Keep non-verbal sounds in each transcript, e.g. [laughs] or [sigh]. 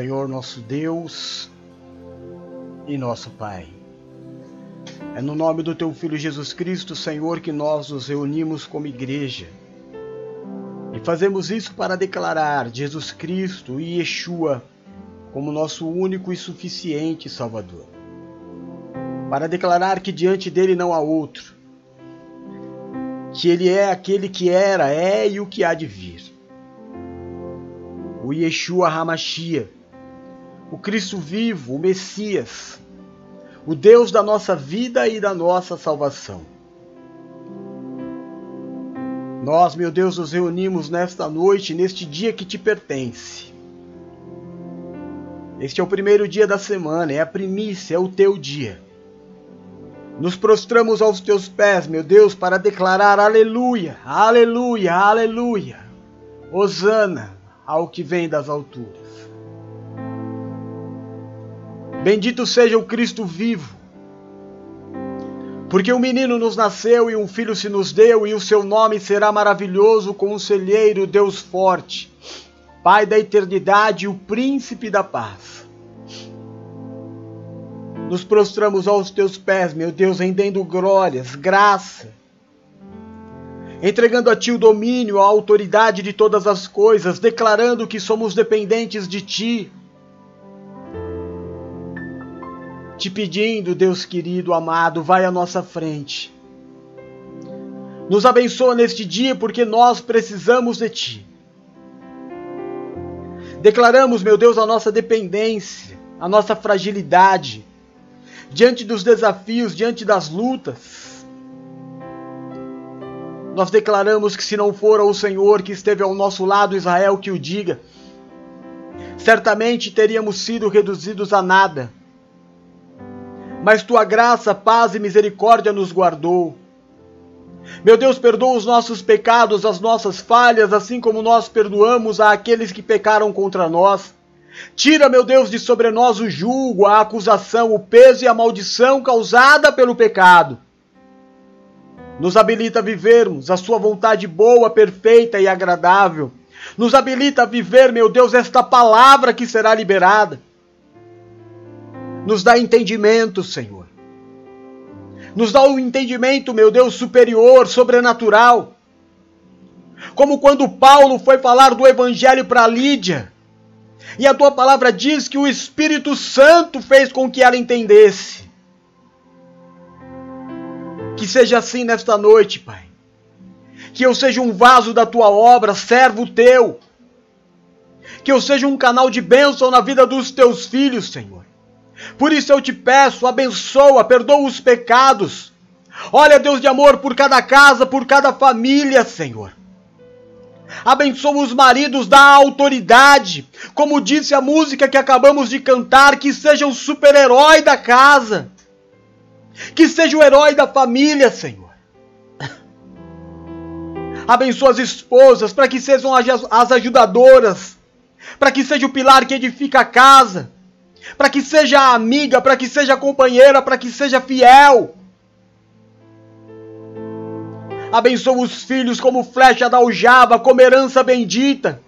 Senhor nosso Deus e nosso Pai. É no nome do Teu Filho Jesus Cristo, Senhor, que nós nos reunimos como igreja. E fazemos isso para declarar Jesus Cristo e Yeshua como nosso único e suficiente Salvador. Para declarar que diante dele não há outro. Que ele é aquele que era, é e o que há de vir. O Yeshua Hamashia, o Cristo vivo, o Messias, o Deus da nossa vida e da nossa salvação. Nós, meu Deus, nos reunimos nesta noite, neste dia que te pertence. Este é o primeiro dia da semana, é a primícia, é o teu dia. Nos prostramos aos teus pés, meu Deus, para declarar aleluia, aleluia, aleluia. Hosana ao que vem das alturas. Bendito seja o Cristo vivo, porque um menino nos nasceu e um filho se nos deu, e o seu nome será maravilhoso, conselheiro, Deus forte, Pai da eternidade o príncipe da paz. Nos prostramos aos teus pés, meu Deus, rendendo glórias, graça, entregando a ti o domínio, a autoridade de todas as coisas, declarando que somos dependentes de ti te pedindo, Deus querido, amado, vai à nossa frente. Nos abençoa neste dia porque nós precisamos de Ti. Declaramos, meu Deus, a nossa dependência, a nossa fragilidade, diante dos desafios, diante das lutas. Nós declaramos que se não for o Senhor que esteve ao nosso lado, Israel que o diga, certamente teríamos sido reduzidos a nada mas tua graça, paz e misericórdia nos guardou. Meu Deus, perdoa os nossos pecados, as nossas falhas, assim como nós perdoamos a aqueles que pecaram contra nós. Tira, meu Deus, de sobre nós o julgo, a acusação, o peso e a maldição causada pelo pecado. Nos habilita a vivermos a Sua vontade boa, perfeita e agradável. Nos habilita a viver, meu Deus, esta palavra que será liberada. Nos dá entendimento, Senhor. Nos dá um entendimento, meu Deus, superior, sobrenatural. Como quando Paulo foi falar do Evangelho para Lídia. E a tua palavra diz que o Espírito Santo fez com que ela entendesse. Que seja assim nesta noite, Pai. Que eu seja um vaso da tua obra, servo teu. Que eu seja um canal de bênção na vida dos teus filhos, Senhor. Por isso eu te peço, abençoa, perdoa os pecados. Olha, Deus de amor, por cada casa, por cada família, Senhor. Abençoa os maridos da autoridade. Como disse a música que acabamos de cantar, que seja o super-herói da casa. Que seja o herói da família, Senhor. Abençoa as esposas para que sejam as ajudadoras, para que seja o pilar que edifica a casa para que seja amiga, para que seja companheira, para que seja fiel. Abençoa os filhos como flecha da aljava, como herança bendita.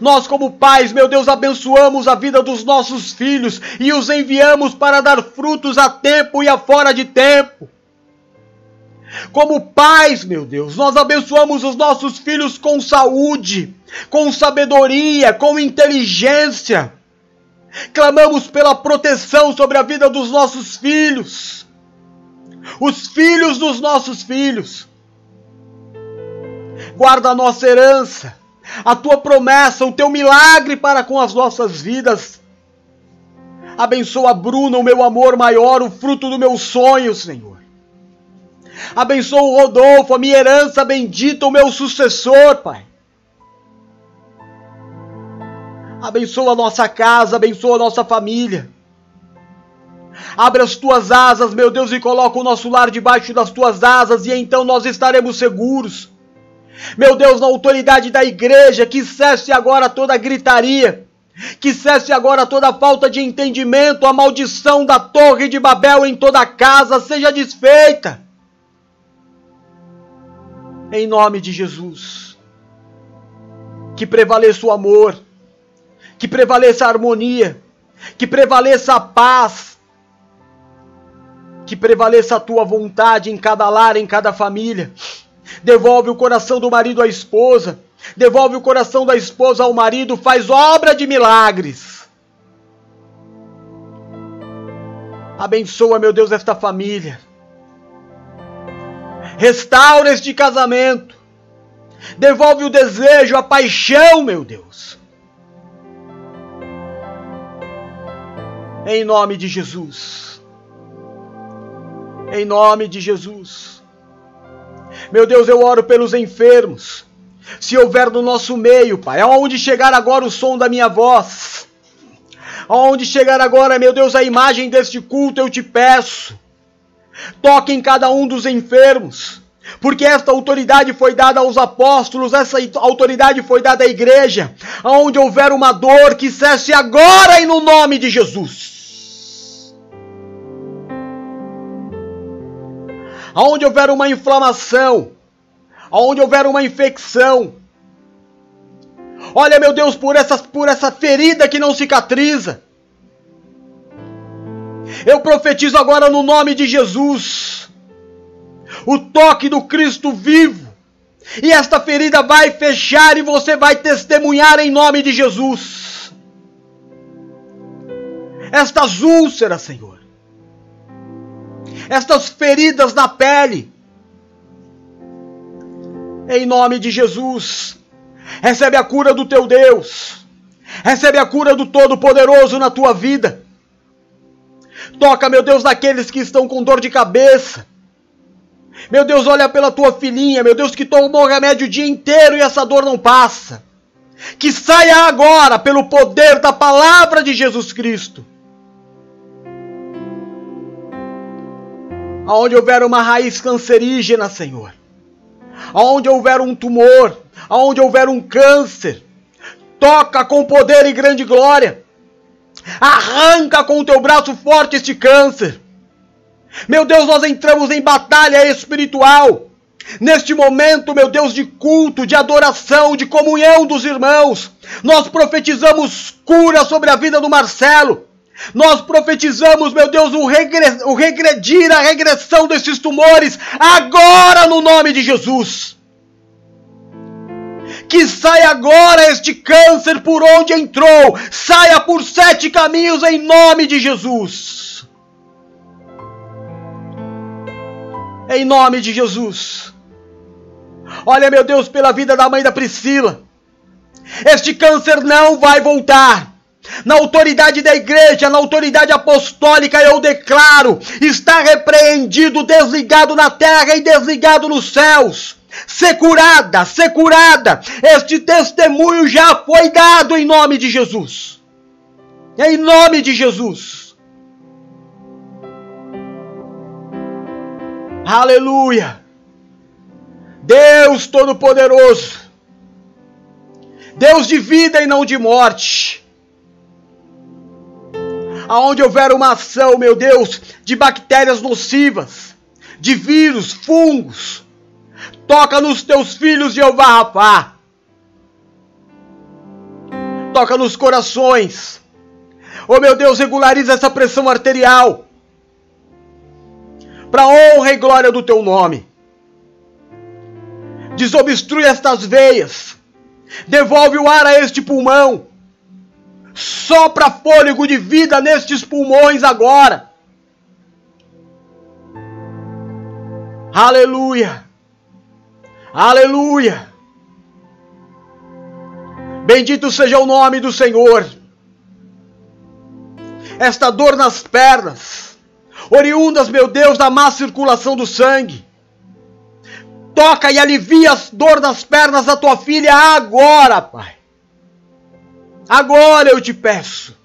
Nós, como pais, meu Deus, abençoamos a vida dos nossos filhos e os enviamos para dar frutos a tempo e a fora de tempo. Como pais, meu Deus, nós abençoamos os nossos filhos com saúde, com sabedoria, com inteligência. Clamamos pela proteção sobre a vida dos nossos filhos, os filhos dos nossos filhos. Guarda a nossa herança, a tua promessa, o teu milagre para com as nossas vidas. Abençoa a Bruna, o meu amor maior, o fruto do meu sonho, Senhor. Abençoa o Rodolfo, a minha herança bendita, o meu sucessor, Pai. Abençoa a nossa casa, abençoa a nossa família. Abre as tuas asas, meu Deus, e coloca o nosso lar debaixo das tuas asas, e então nós estaremos seguros. Meu Deus, na autoridade da igreja, que cesse agora toda gritaria, que cesse agora toda falta de entendimento, a maldição da torre de Babel em toda a casa seja desfeita. Em nome de Jesus. Que prevaleça o amor que prevaleça a harmonia, que prevaleça a paz, que prevaleça a tua vontade em cada lar, em cada família. Devolve o coração do marido à esposa, devolve o coração da esposa ao marido, faz obra de milagres. Abençoa, meu Deus, esta família. Restaura este casamento. Devolve o desejo, a paixão, meu Deus. Em nome de Jesus. Em nome de Jesus. Meu Deus, eu oro pelos enfermos. Se houver no nosso meio, Pai, aonde chegar agora o som da minha voz, aonde chegar agora, meu Deus, a imagem deste culto, eu te peço, toque em cada um dos enfermos, porque esta autoridade foi dada aos apóstolos, essa autoridade foi dada à igreja. Aonde houver uma dor, que cesse agora e no nome de Jesus. Aonde houver uma inflamação, aonde houver uma infecção, olha meu Deus por essa, por essa ferida que não cicatriza. Eu profetizo agora no nome de Jesus o toque do Cristo vivo. E esta ferida vai fechar e você vai testemunhar em nome de Jesus. Estas úlceras, Senhor. Estas feridas na pele. Em nome de Jesus. Recebe a cura do teu Deus. Recebe a cura do Todo-Poderoso na tua vida. Toca, meu Deus, naqueles que estão com dor de cabeça meu Deus, olha pela tua filhinha, meu Deus, que tomou remédio o dia inteiro e essa dor não passa. Que saia agora pelo poder da palavra de Jesus Cristo. Aonde houver uma raiz cancerígena, Senhor. Aonde houver um tumor, aonde houver um câncer, toca com poder e grande glória. Arranca com o teu braço forte este câncer. Meu Deus, nós entramos em batalha espiritual. Neste momento, meu Deus, de culto, de adoração, de comunhão dos irmãos, nós profetizamos cura sobre a vida do Marcelo. Nós profetizamos, meu Deus, o, regre o regredir, a regressão desses tumores, agora no nome de Jesus. Que saia agora este câncer por onde entrou, saia por sete caminhos em nome de Jesus. Em nome de Jesus. Olha, meu Deus, pela vida da mãe da Priscila. Este câncer não vai voltar. Na autoridade da igreja, na autoridade apostólica, eu declaro: está repreendido, desligado na terra e desligado nos céus. Ser curada, ser curada. Este testemunho já foi dado em nome de Jesus. Em nome de Jesus. Aleluia! Deus Todo-Poderoso, Deus de vida e não de morte. Aonde houver uma ação, meu Deus, de bactérias nocivas, de vírus, fungos, toca nos teus filhos, Jeová Rapá. Toca nos corações. Oh meu Deus, regulariza essa pressão arterial para honra e glória do teu nome. Desobstrui estas veias, devolve o ar a este pulmão, sopra fôlego de vida nestes pulmões agora. Aleluia, aleluia. Bendito seja o nome do Senhor. Esta dor nas pernas, oriundas, meu Deus, da má circulação do sangue. Toca e alivia a dor das pernas da tua filha agora, Pai. Agora eu te peço.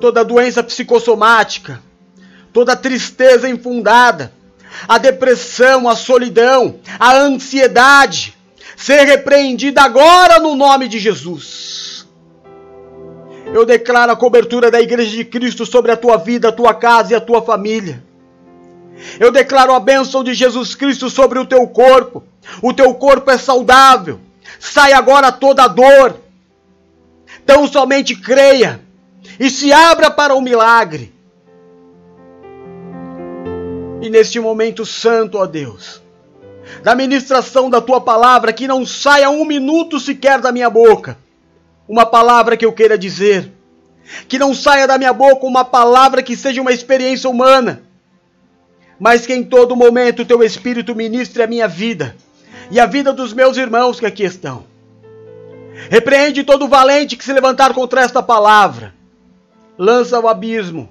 Toda doença psicossomática, toda tristeza infundada, a depressão, a solidão, a ansiedade, ser repreendida agora no nome de Jesus. Eu declaro a cobertura da Igreja de Cristo sobre a tua vida, a tua casa e a tua família. Eu declaro a bênção de Jesus Cristo sobre o teu corpo, O teu corpo é saudável. Sai agora toda a dor. Tão somente creia e se abra para o milagre. E neste momento santo, ó Deus, da ministração da tua palavra, que não saia um minuto sequer da minha boca, uma palavra que eu queira dizer, que não saia da minha boca uma palavra que seja uma experiência humana, mas que em todo momento o teu Espírito ministre a minha vida e a vida dos meus irmãos que aqui estão. Repreende todo valente que se levantar contra esta palavra, lança ao abismo.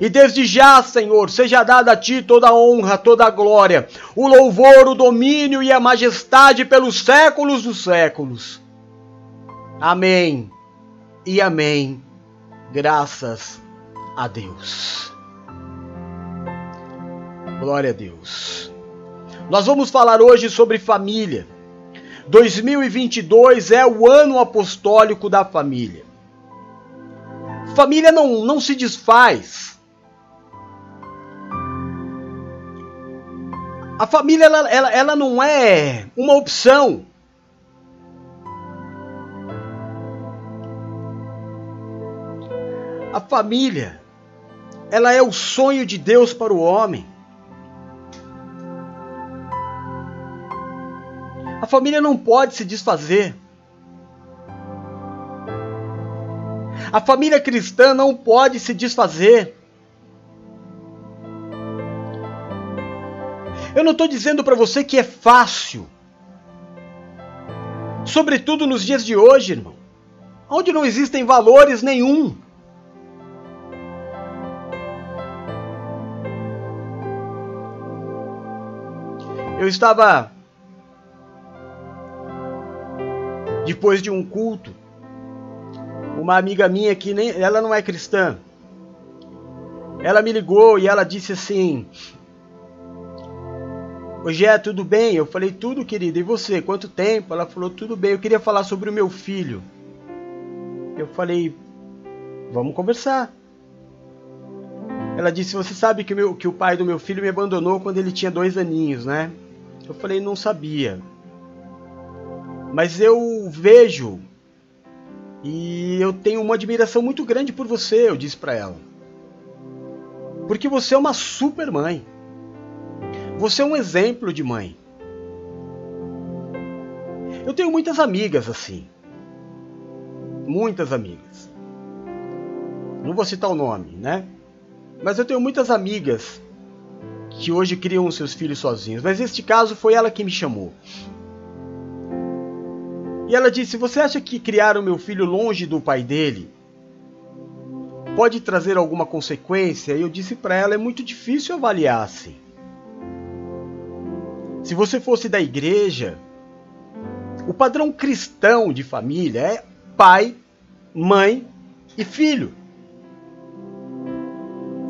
E desde já, Senhor, seja dada a ti toda a honra, toda a glória, o louvor, o domínio e a majestade pelos séculos dos séculos. Amém e amém. Graças a Deus. Glória a Deus. Nós vamos falar hoje sobre família. 2022 é o ano apostólico da família. Família não, não se desfaz. A família ela, ela, ela não é uma opção. A família, ela é o sonho de Deus para o homem. Família não pode se desfazer. A família cristã não pode se desfazer. Eu não estou dizendo para você que é fácil. Sobretudo nos dias de hoje, irmão, onde não existem valores nenhum. Eu estava depois de um culto, uma amiga minha que nem ela não é cristã. Ela me ligou e ela disse assim: Hoje é tudo bem? Eu falei tudo, querida. E você? Quanto tempo? Ela falou tudo bem. Eu queria falar sobre o meu filho. Eu falei: Vamos conversar. Ela disse: Você sabe que, meu, que o pai do meu filho me abandonou quando ele tinha dois aninhos, né? Eu falei, não sabia. Mas eu vejo e eu tenho uma admiração muito grande por você, eu disse para ela. Porque você é uma super mãe. Você é um exemplo de mãe. Eu tenho muitas amigas assim. Muitas amigas. Não vou citar o nome, né? Mas eu tenho muitas amigas que hoje criam seus filhos sozinhos. Mas neste caso foi ela que me chamou. E ela disse: Você acha que criar o meu filho longe do pai dele pode trazer alguma consequência? E eu disse para ela: É muito difícil avaliar assim. Se você fosse da igreja, o padrão cristão de família é pai, mãe e filho.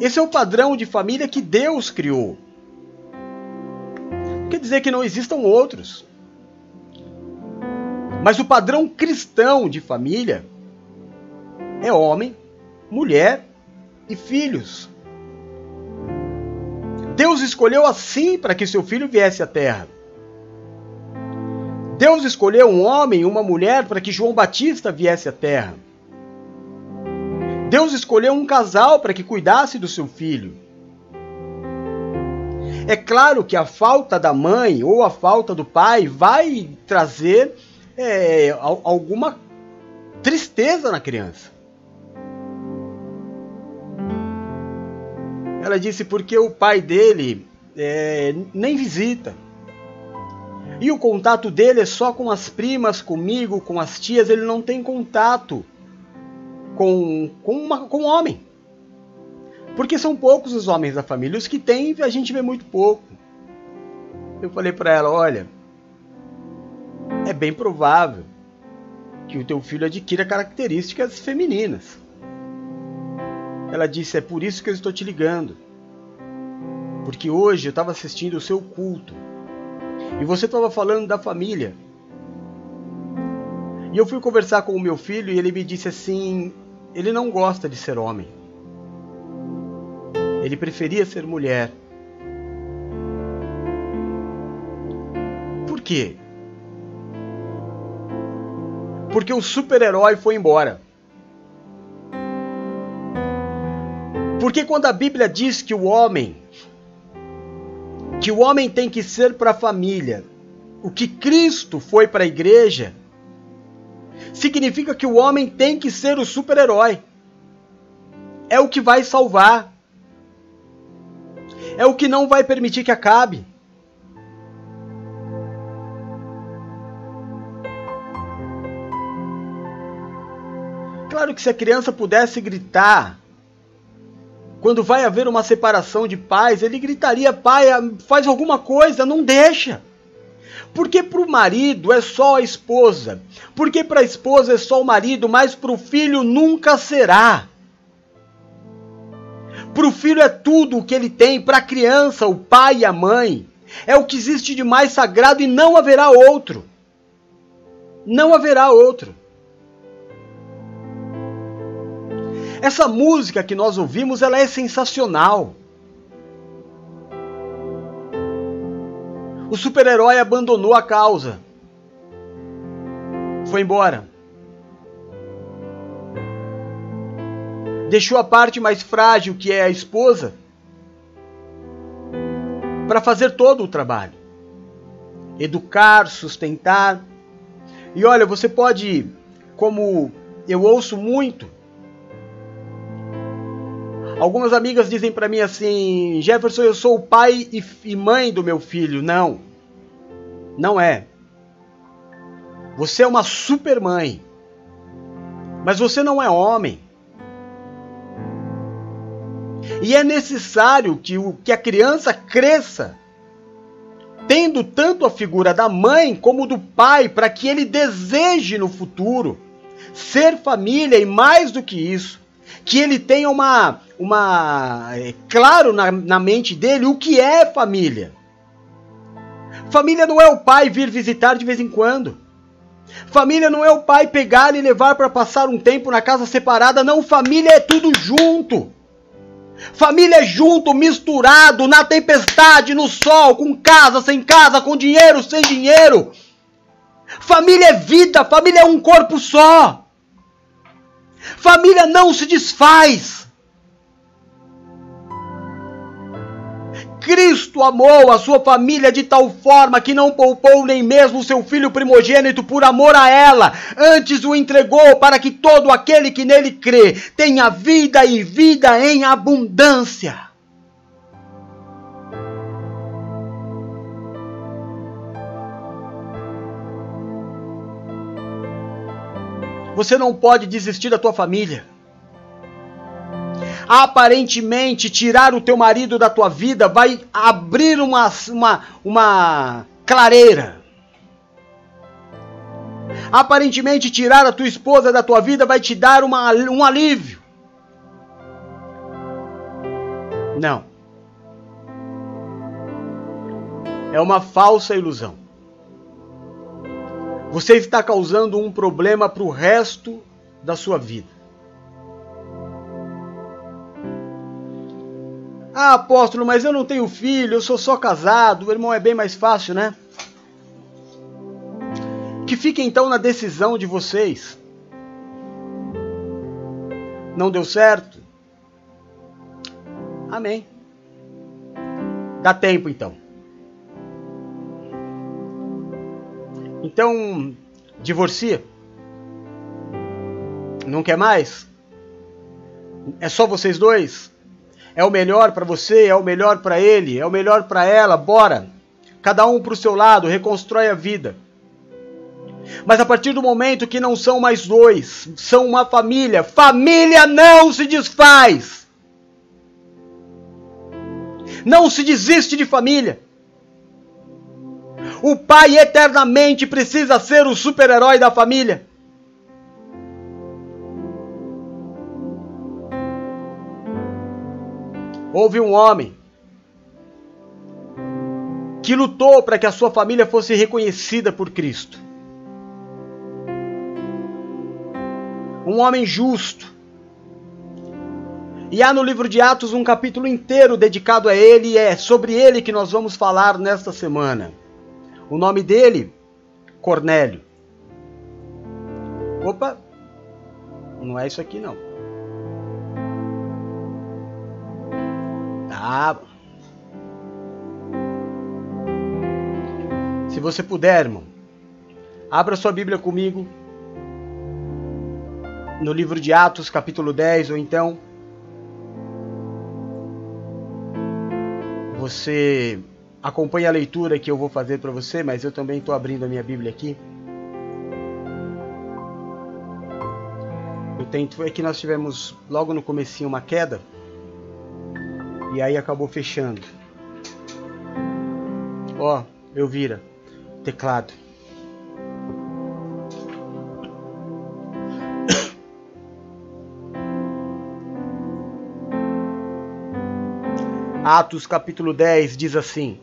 Esse é o padrão de família que Deus criou. Quer dizer que não existam outros. Mas o padrão cristão de família é homem, mulher e filhos. Deus escolheu assim para que seu filho viesse à terra. Deus escolheu um homem e uma mulher para que João Batista viesse à terra. Deus escolheu um casal para que cuidasse do seu filho. É claro que a falta da mãe ou a falta do pai vai trazer é, alguma tristeza na criança. Ela disse porque o pai dele é, nem visita. E o contato dele é só com as primas, comigo, com as tias, ele não tem contato com, com, uma, com um homem. Porque são poucos os homens da família. Os que tem, a gente vê muito pouco. Eu falei para ela: olha, é bem provável que o teu filho adquira características femininas. Ela disse: é por isso que eu estou te ligando. Porque hoje eu estava assistindo o seu culto e você estava falando da família. E eu fui conversar com o meu filho e ele me disse assim: ele não gosta de ser homem. Ele preferia ser mulher. quê? Porque o super-herói foi embora. Porque quando a Bíblia diz que o homem que o homem tem que ser para a família, o que Cristo foi para a igreja, significa que o homem tem que ser o super-herói. É o que vai salvar. É o que não vai permitir que acabe. Claro que se a criança pudesse gritar, quando vai haver uma separação de pais, ele gritaria: pai, faz alguma coisa, não deixa. Porque para o marido é só a esposa, porque para a esposa é só o marido, mas para o filho nunca será. Para o filho é tudo o que ele tem, para a criança, o pai e a mãe. É o que existe de mais sagrado e não haverá outro. Não haverá outro. Essa música que nós ouvimos, ela é sensacional. O super-herói abandonou a causa. Foi embora. Deixou a parte mais frágil, que é a esposa, para fazer todo o trabalho. Educar, sustentar. E olha, você pode, como eu ouço muito, Algumas amigas dizem para mim assim: Jefferson, eu sou o pai e mãe do meu filho. Não, não é. Você é uma super mãe, mas você não é homem. E é necessário que, o, que a criança cresça tendo tanto a figura da mãe como do pai, para que ele deseje no futuro ser família e mais do que isso, que ele tenha uma, uma é, claro na, na mente dele o que é família. Família não é o pai vir visitar de vez em quando. Família não é o pai pegar e levar para passar um tempo na casa separada. Não, família é tudo junto. Família é junto, misturado, na tempestade, no sol, com casa, sem casa, com dinheiro, sem dinheiro. Família é vida, família é um corpo só. Família não se desfaz. Cristo amou a sua família de tal forma que não poupou nem mesmo seu filho primogênito por amor a ela, antes o entregou para que todo aquele que nele crê tenha vida e vida em abundância. Você não pode desistir da tua família aparentemente tirar o teu marido da tua vida vai abrir uma, uma, uma clareira. Aparentemente tirar a tua esposa da tua vida vai te dar uma, um alívio. Não. É uma falsa ilusão. Você está causando um problema para o resto da sua vida. Ah, apóstolo, mas eu não tenho filho, eu sou só casado, o irmão é bem mais fácil, né? Que fique então na decisão de vocês. Não deu certo? Amém. Dá tempo então. Então, divorcia? Não quer mais? É só vocês dois? É o melhor para você, é o melhor para ele, é o melhor para ela, bora. Cada um para o seu lado, reconstrói a vida. Mas a partir do momento que não são mais dois, são uma família, família não se desfaz. Não se desiste de família. O pai eternamente precisa ser o super-herói da família. Houve um homem que lutou para que a sua família fosse reconhecida por Cristo. Um homem justo. E há no livro de Atos um capítulo inteiro dedicado a ele, e é sobre ele que nós vamos falar nesta semana. O nome dele, Cornélio. Opa, não é isso aqui não. Tá. Se você puder, irmão, abra sua Bíblia comigo no livro de Atos, capítulo 10, ou então você acompanha a leitura que eu vou fazer para você, mas eu também estou abrindo a minha Bíblia aqui. Eu tento é que nós tivemos logo no comecinho uma queda e aí acabou fechando. Ó, eu vira teclado. [coughs] Atos capítulo 10 diz assim: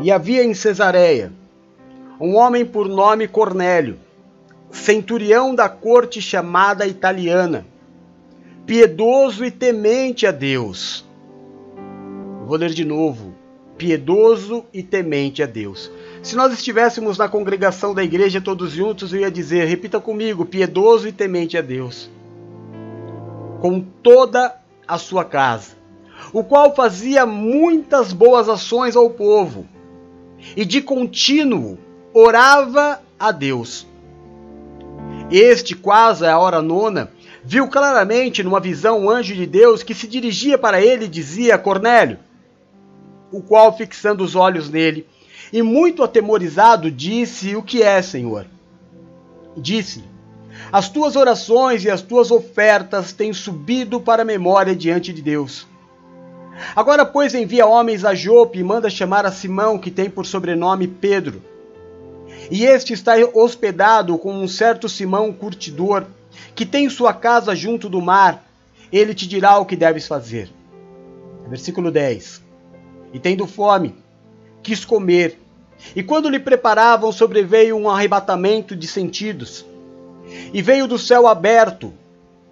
E havia em Cesareia um homem por nome Cornélio, centurião da corte chamada italiana, piedoso e temente a Deus. Vou ler de novo. Piedoso e temente a Deus. Se nós estivéssemos na congregação da igreja todos juntos, eu ia dizer, repita comigo, piedoso e temente a Deus. Com toda a sua casa, o qual fazia muitas boas ações ao povo, e de contínuo orava a Deus. Este, quase à hora nona, viu claramente numa visão um anjo de Deus que se dirigia para ele e dizia: Cornélio, o qual, fixando os olhos nele, e muito atemorizado, disse: O que é, Senhor? Disse-lhe: as tuas orações e as tuas ofertas têm subido para a memória diante de Deus. Agora, pois, envia homens a Jope e manda chamar a Simão, que tem por sobrenome Pedro. E este está hospedado com um certo Simão curtidor, que tem sua casa junto do mar. Ele te dirá o que deves fazer. Versículo 10. E tendo fome, quis comer. E quando lhe preparavam, sobreveio um arrebatamento de sentidos e veio do céu aberto,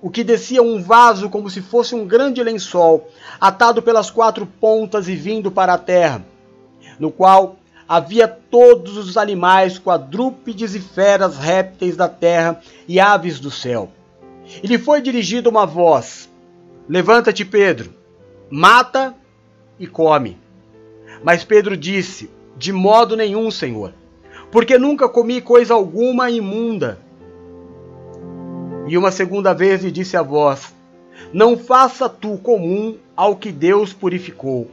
o que descia um vaso como se fosse um grande lençol, atado pelas quatro pontas e vindo para a terra, no qual havia todos os animais, quadrúpedes e feras, répteis da terra e aves do céu. E lhe foi dirigida uma voz: Levanta-te, Pedro, mata e come. Mas Pedro disse: De modo nenhum, Senhor, porque nunca comi coisa alguma imunda. E uma segunda vez lhe disse a voz: Não faça tu comum ao que Deus purificou.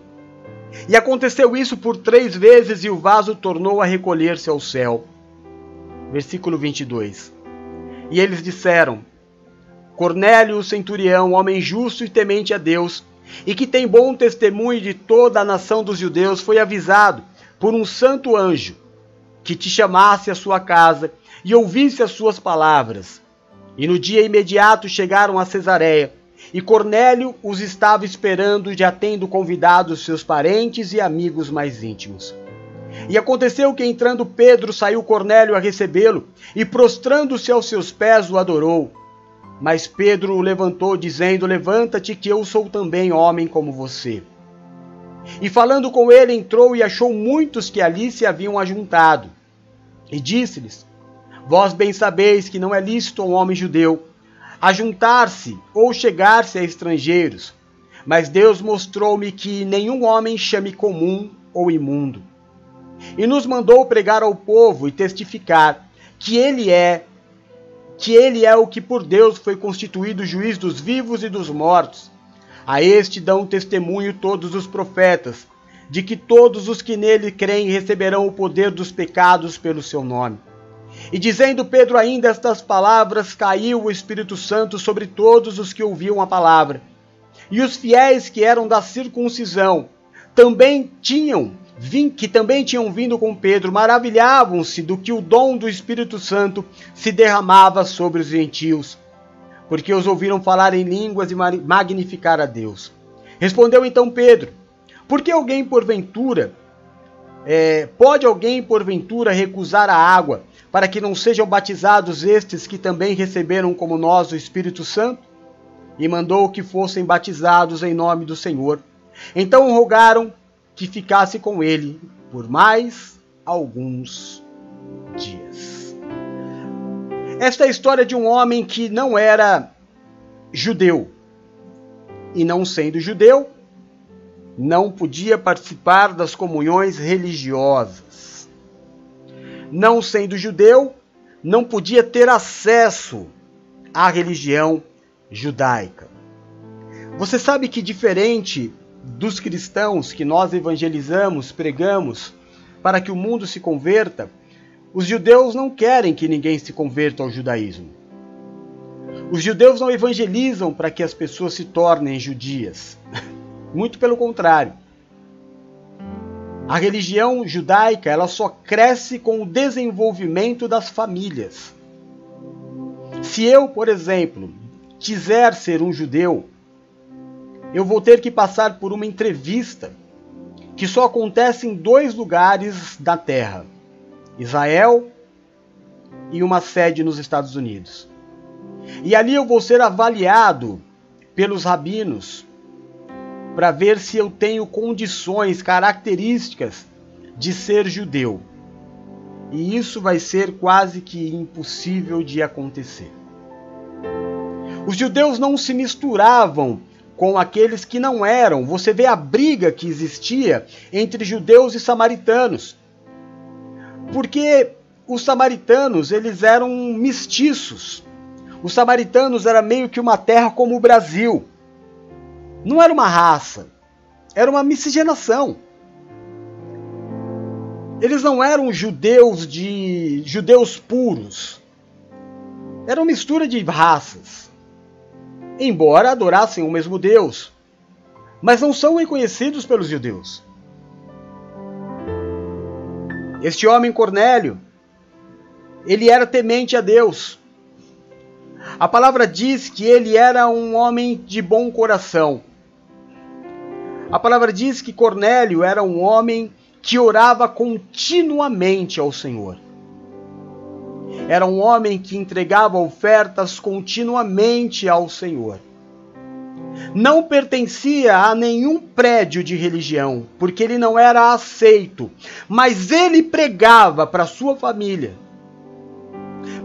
E aconteceu isso por três vezes, e o vaso tornou a recolher-se ao céu. Versículo 22. E eles disseram: Cornélio, o centurião, homem justo e temente a Deus, e que tem bom testemunho de toda a nação dos judeus, foi avisado por um santo anjo que te chamasse à sua casa e ouvisse as suas palavras. E no dia imediato chegaram a Cesareia, e Cornélio os estava esperando, já tendo convidado seus parentes e amigos mais íntimos. E aconteceu que entrando Pedro, saiu Cornélio a recebê-lo, e prostrando-se aos seus pés o adorou. Mas Pedro o levantou, dizendo: Levanta-te, que eu sou também homem como você. E falando com ele, entrou e achou muitos que ali se haviam ajuntado. E disse-lhes: Vós bem sabeis que não é lícito a um homem judeu ajuntar-se ou chegar-se a estrangeiros, mas Deus mostrou-me que nenhum homem chame comum ou imundo. E nos mandou pregar ao povo e testificar que ele é que ele é o que por Deus foi constituído juiz dos vivos e dos mortos. A este dão testemunho todos os profetas, de que todos os que nele creem receberão o poder dos pecados pelo seu nome. E dizendo Pedro ainda estas palavras, caiu o Espírito Santo sobre todos os que ouviam a palavra. E os fiéis que eram da circuncisão também tinham que também tinham vindo com Pedro, maravilhavam-se do que o dom do Espírito Santo se derramava sobre os gentios, porque os ouviram falar em línguas e magnificar a Deus. Respondeu então Pedro: Por que alguém porventura é, pode alguém porventura recusar a água para que não sejam batizados estes que também receberam como nós o Espírito Santo? E mandou que fossem batizados em nome do Senhor. Então rogaram que ficasse com ele por mais alguns dias. Esta é a história de um homem que não era judeu. E não sendo judeu, não podia participar das comunhões religiosas. Não sendo judeu, não podia ter acesso à religião judaica. Você sabe que, diferente dos cristãos que nós evangelizamos, pregamos, para que o mundo se converta, os judeus não querem que ninguém se converta ao judaísmo. Os judeus não evangelizam para que as pessoas se tornem judias. [laughs] Muito pelo contrário. A religião judaica ela só cresce com o desenvolvimento das famílias. Se eu, por exemplo, quiser ser um judeu, eu vou ter que passar por uma entrevista que só acontece em dois lugares da Terra: Israel e uma sede nos Estados Unidos. E ali eu vou ser avaliado pelos rabinos para ver se eu tenho condições, características de ser judeu. E isso vai ser quase que impossível de acontecer. Os judeus não se misturavam com aqueles que não eram. Você vê a briga que existia entre judeus e samaritanos. Porque os samaritanos, eles eram mestiços. Os samaritanos era meio que uma terra como o Brasil. Não era uma raça, era uma miscigenação. Eles não eram judeus de judeus puros. Era uma mistura de raças embora adorassem o mesmo Deus, mas não são reconhecidos pelos judeus. Este homem Cornélio, ele era temente a Deus. A palavra diz que ele era um homem de bom coração. A palavra diz que Cornélio era um homem que orava continuamente ao Senhor. Era um homem que entregava ofertas continuamente ao Senhor. Não pertencia a nenhum prédio de religião, porque ele não era aceito, mas ele pregava para sua família.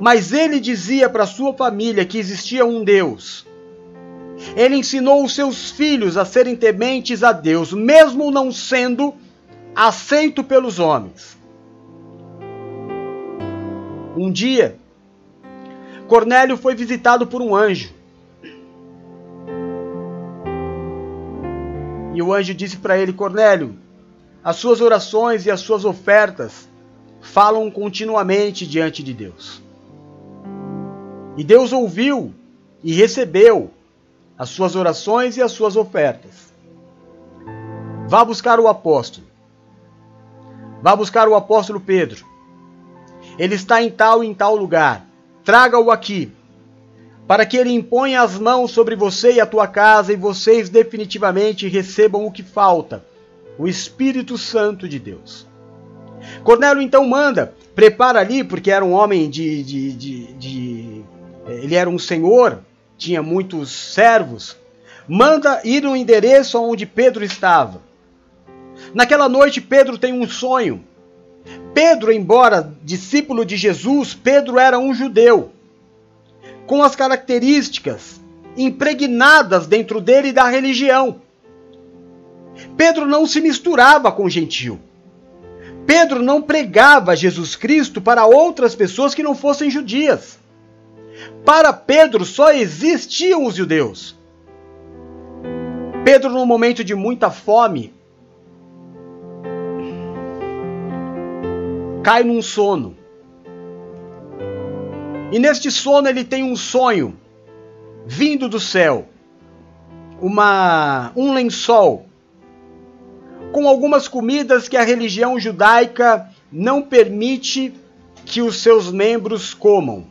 Mas ele dizia para sua família que existia um Deus. Ele ensinou os seus filhos a serem tementes a Deus, mesmo não sendo aceito pelos homens. Um dia, Cornélio foi visitado por um anjo. E o anjo disse para ele: Cornélio, as suas orações e as suas ofertas falam continuamente diante de Deus. E Deus ouviu e recebeu as suas orações e as suas ofertas. Vá buscar o apóstolo. Vá buscar o apóstolo Pedro. Ele está em tal e em tal lugar. Traga-o aqui, para que ele imponha as mãos sobre você e a tua casa, e vocês definitivamente recebam o que falta: o Espírito Santo de Deus. Cornélio então manda, prepara ali, porque era um homem de, de, de, de ele era um senhor, tinha muitos servos, manda ir no endereço onde Pedro estava. Naquela noite, Pedro tem um sonho. Pedro, embora discípulo de Jesus, Pedro era um judeu, com as características impregnadas dentro dele da religião. Pedro não se misturava com gentil. Pedro não pregava Jesus Cristo para outras pessoas que não fossem judias. Para Pedro só existiam os judeus. Pedro, num momento de muita fome, cai num sono. E neste sono ele tem um sonho vindo do céu, uma um lençol com algumas comidas que a religião judaica não permite que os seus membros comam.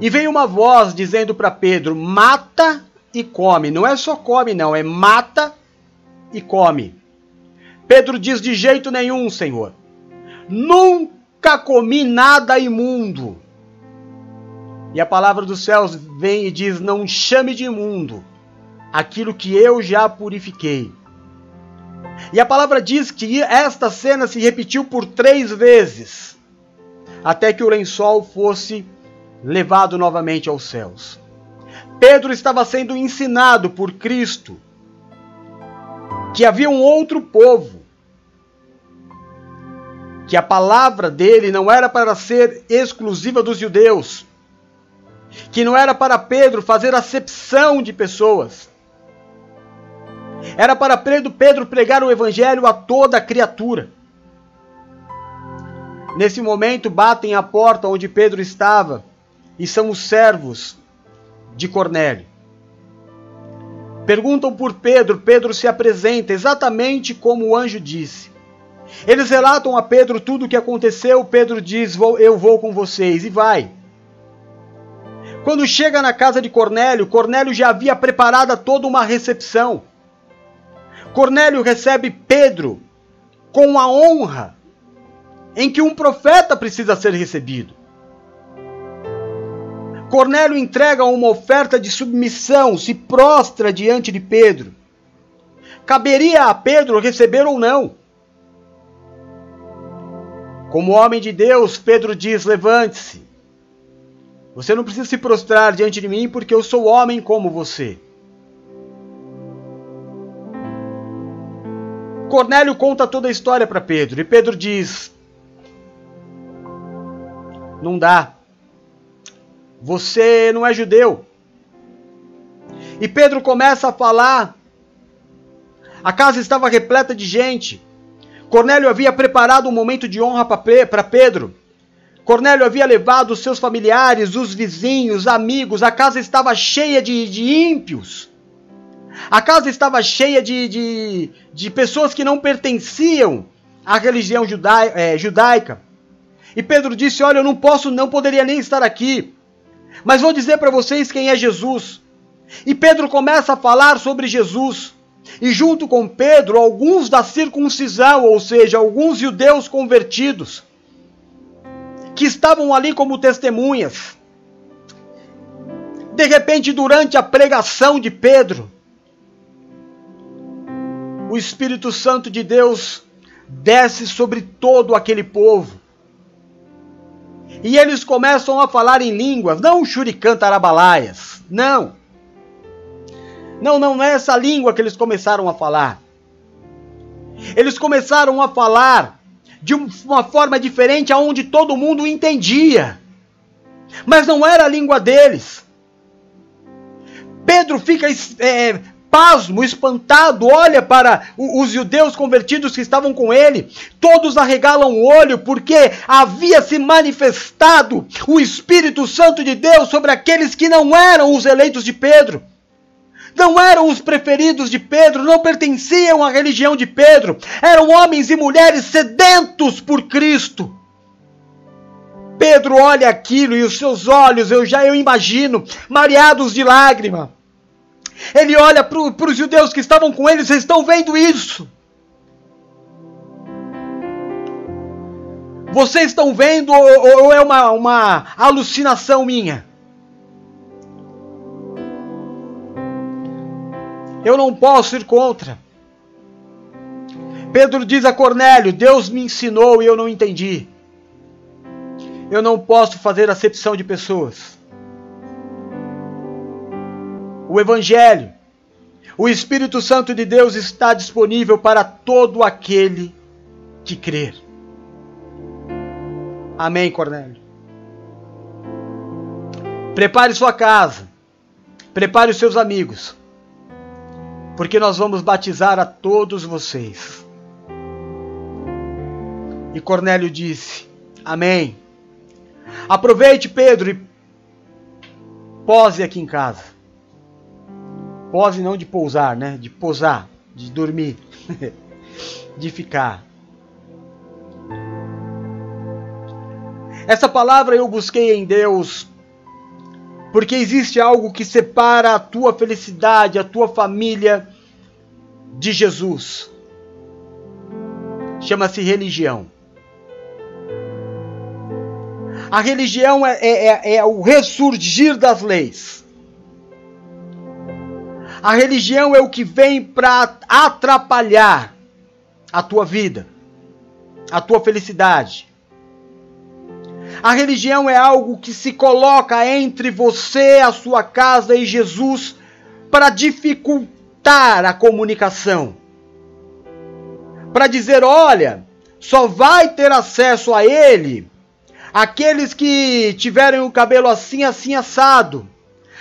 E veio uma voz dizendo para Pedro: mata e come. Não é só come, não, é mata e come. Pedro diz: De jeito nenhum, Senhor. Nunca comi nada imundo. E a palavra dos céus vem e diz: Não chame de imundo aquilo que eu já purifiquei. E a palavra diz que esta cena se repetiu por três vezes, até que o lençol fosse levado novamente aos céus. Pedro estava sendo ensinado por Cristo que havia um outro povo, que a palavra dele não era para ser exclusiva dos judeus, que não era para Pedro fazer acepção de pessoas, era para Pedro, Pedro pregar o evangelho a toda criatura. Nesse momento batem à porta onde Pedro estava e são os servos de Cornélio. Perguntam por Pedro, Pedro se apresenta exatamente como o anjo disse. Eles relatam a Pedro tudo o que aconteceu. Pedro diz: Eu vou com vocês, e vai. Quando chega na casa de Cornélio, Cornélio já havia preparado toda uma recepção. Cornélio recebe Pedro com a honra em que um profeta precisa ser recebido. Cornélio entrega uma oferta de submissão, se prostra diante de Pedro. Caberia a Pedro receber ou não. Como homem de Deus, Pedro diz: Levante-se. Você não precisa se prostrar diante de mim, porque eu sou homem como você. Cornélio conta toda a história para Pedro, e Pedro diz: Não dá. Você não é judeu. E Pedro começa a falar. A casa estava repleta de gente. Cornélio havia preparado um momento de honra para Pedro. Cornélio havia levado os seus familiares, os vizinhos, amigos. A casa estava cheia de, de ímpios. A casa estava cheia de, de, de pessoas que não pertenciam à religião é, judaica. E Pedro disse: Olha, eu não posso, não poderia nem estar aqui. Mas vou dizer para vocês quem é Jesus. E Pedro começa a falar sobre Jesus. E junto com Pedro, alguns da circuncisão, ou seja, alguns judeus convertidos, que estavam ali como testemunhas. De repente, durante a pregação de Pedro, o Espírito Santo de Deus desce sobre todo aquele povo. E eles começam a falar em línguas, não shurikan tarabalaias, não. Não, não é essa língua que eles começaram a falar. Eles começaram a falar de uma forma diferente aonde todo mundo entendia. Mas não era a língua deles. Pedro fica é, pasmo, espantado, olha para os judeus convertidos que estavam com ele. Todos arregalam o olho porque havia se manifestado o Espírito Santo de Deus sobre aqueles que não eram os eleitos de Pedro. Não eram os preferidos de Pedro, não pertenciam à religião de Pedro. Eram homens e mulheres sedentos por Cristo. Pedro olha aquilo e os seus olhos, eu já eu imagino, mareados de lágrima ele olha para os judeus que estavam com ele, vocês estão vendo isso? Vocês estão vendo ou, ou é uma, uma alucinação minha? Eu não posso ir contra. Pedro diz a Cornélio: Deus me ensinou e eu não entendi. Eu não posso fazer acepção de pessoas o Evangelho. O Espírito Santo de Deus está disponível para todo aquele que crer. Amém, Cornélio. Prepare sua casa. Prepare os seus amigos. Porque nós vamos batizar a todos vocês. E Cornélio disse: Amém. Aproveite, Pedro, e pose aqui em casa. Pose não de pousar, né? De posar, de dormir, [laughs] de ficar. Essa palavra eu busquei em Deus porque existe algo que separa a tua felicidade, a tua família de Jesus. Chama-se religião. A religião é, é, é, é o ressurgir das leis. A religião é o que vem para atrapalhar a tua vida, a tua felicidade. A religião é algo que se coloca entre você, a sua casa e Jesus para dificultar a comunicação. Para dizer, olha, só vai ter acesso a ele aqueles que tiverem o cabelo assim, assim assado.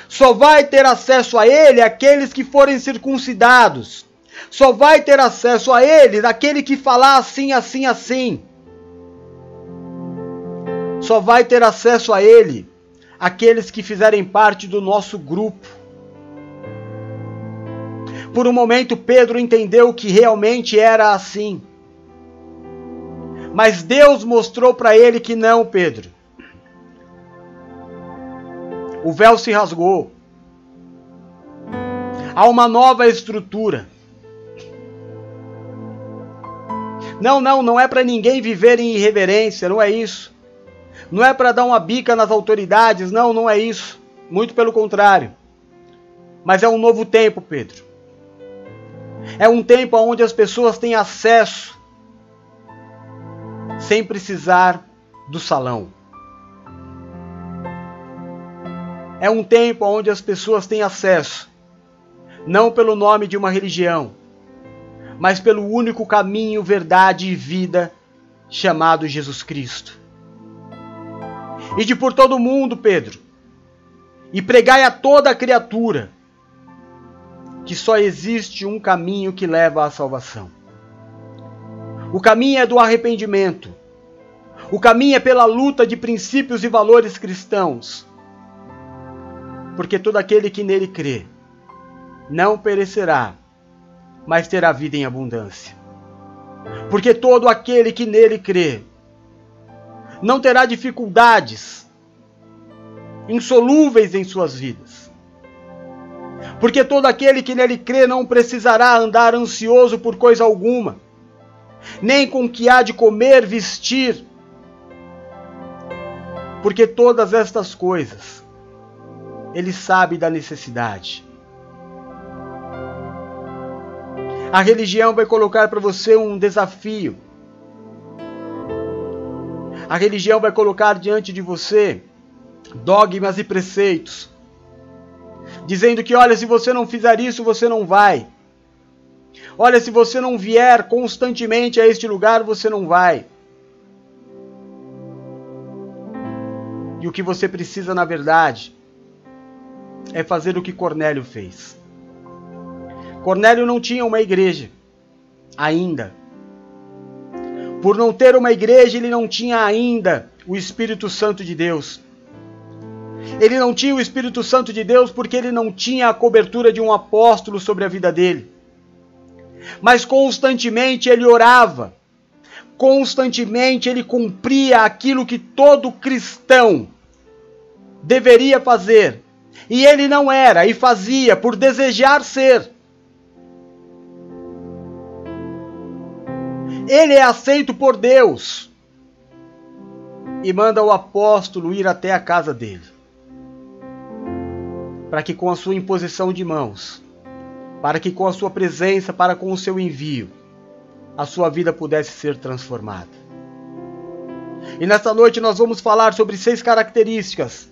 Só vai ter acesso a ele aqueles que forem circuncidados. Só vai ter acesso a ele aquele que falar assim, assim, assim. Só vai ter acesso a ele aqueles que fizerem parte do nosso grupo. Por um momento, Pedro entendeu que realmente era assim. Mas Deus mostrou para ele que não, Pedro. O véu se rasgou. Há uma nova estrutura. Não, não, não é para ninguém viver em irreverência, não é isso. Não é para dar uma bica nas autoridades, não, não é isso. Muito pelo contrário. Mas é um novo tempo, Pedro. É um tempo onde as pessoas têm acesso sem precisar do salão. É um tempo onde as pessoas têm acesso, não pelo nome de uma religião, mas pelo único caminho, verdade e vida chamado Jesus Cristo. E de por todo mundo, Pedro, e pregai a toda criatura que só existe um caminho que leva à salvação. O caminho é do arrependimento. O caminho é pela luta de princípios e valores cristãos. Porque todo aquele que nele crê não perecerá, mas terá vida em abundância. Porque todo aquele que nele crê não terá dificuldades insolúveis em suas vidas porque todo aquele que nele crê não precisará andar ansioso por coisa alguma, nem com que há de comer, vestir, porque todas estas coisas ele sabe da necessidade. A religião vai colocar para você um desafio. A religião vai colocar diante de você dogmas e preceitos dizendo que, olha, se você não fizer isso, você não vai. Olha, se você não vier constantemente a este lugar, você não vai. E o que você precisa, na verdade, é fazer o que Cornélio fez. Cornélio não tinha uma igreja ainda. Por não ter uma igreja, ele não tinha ainda o Espírito Santo de Deus. Ele não tinha o Espírito Santo de Deus porque ele não tinha a cobertura de um apóstolo sobre a vida dele. Mas constantemente ele orava, constantemente ele cumpria aquilo que todo cristão deveria fazer. E ele não era e fazia por desejar ser. Ele é aceito por Deus e manda o apóstolo ir até a casa dele para que com a sua imposição de mãos, para que com a sua presença, para com o seu envio, a sua vida pudesse ser transformada. E nesta noite nós vamos falar sobre seis características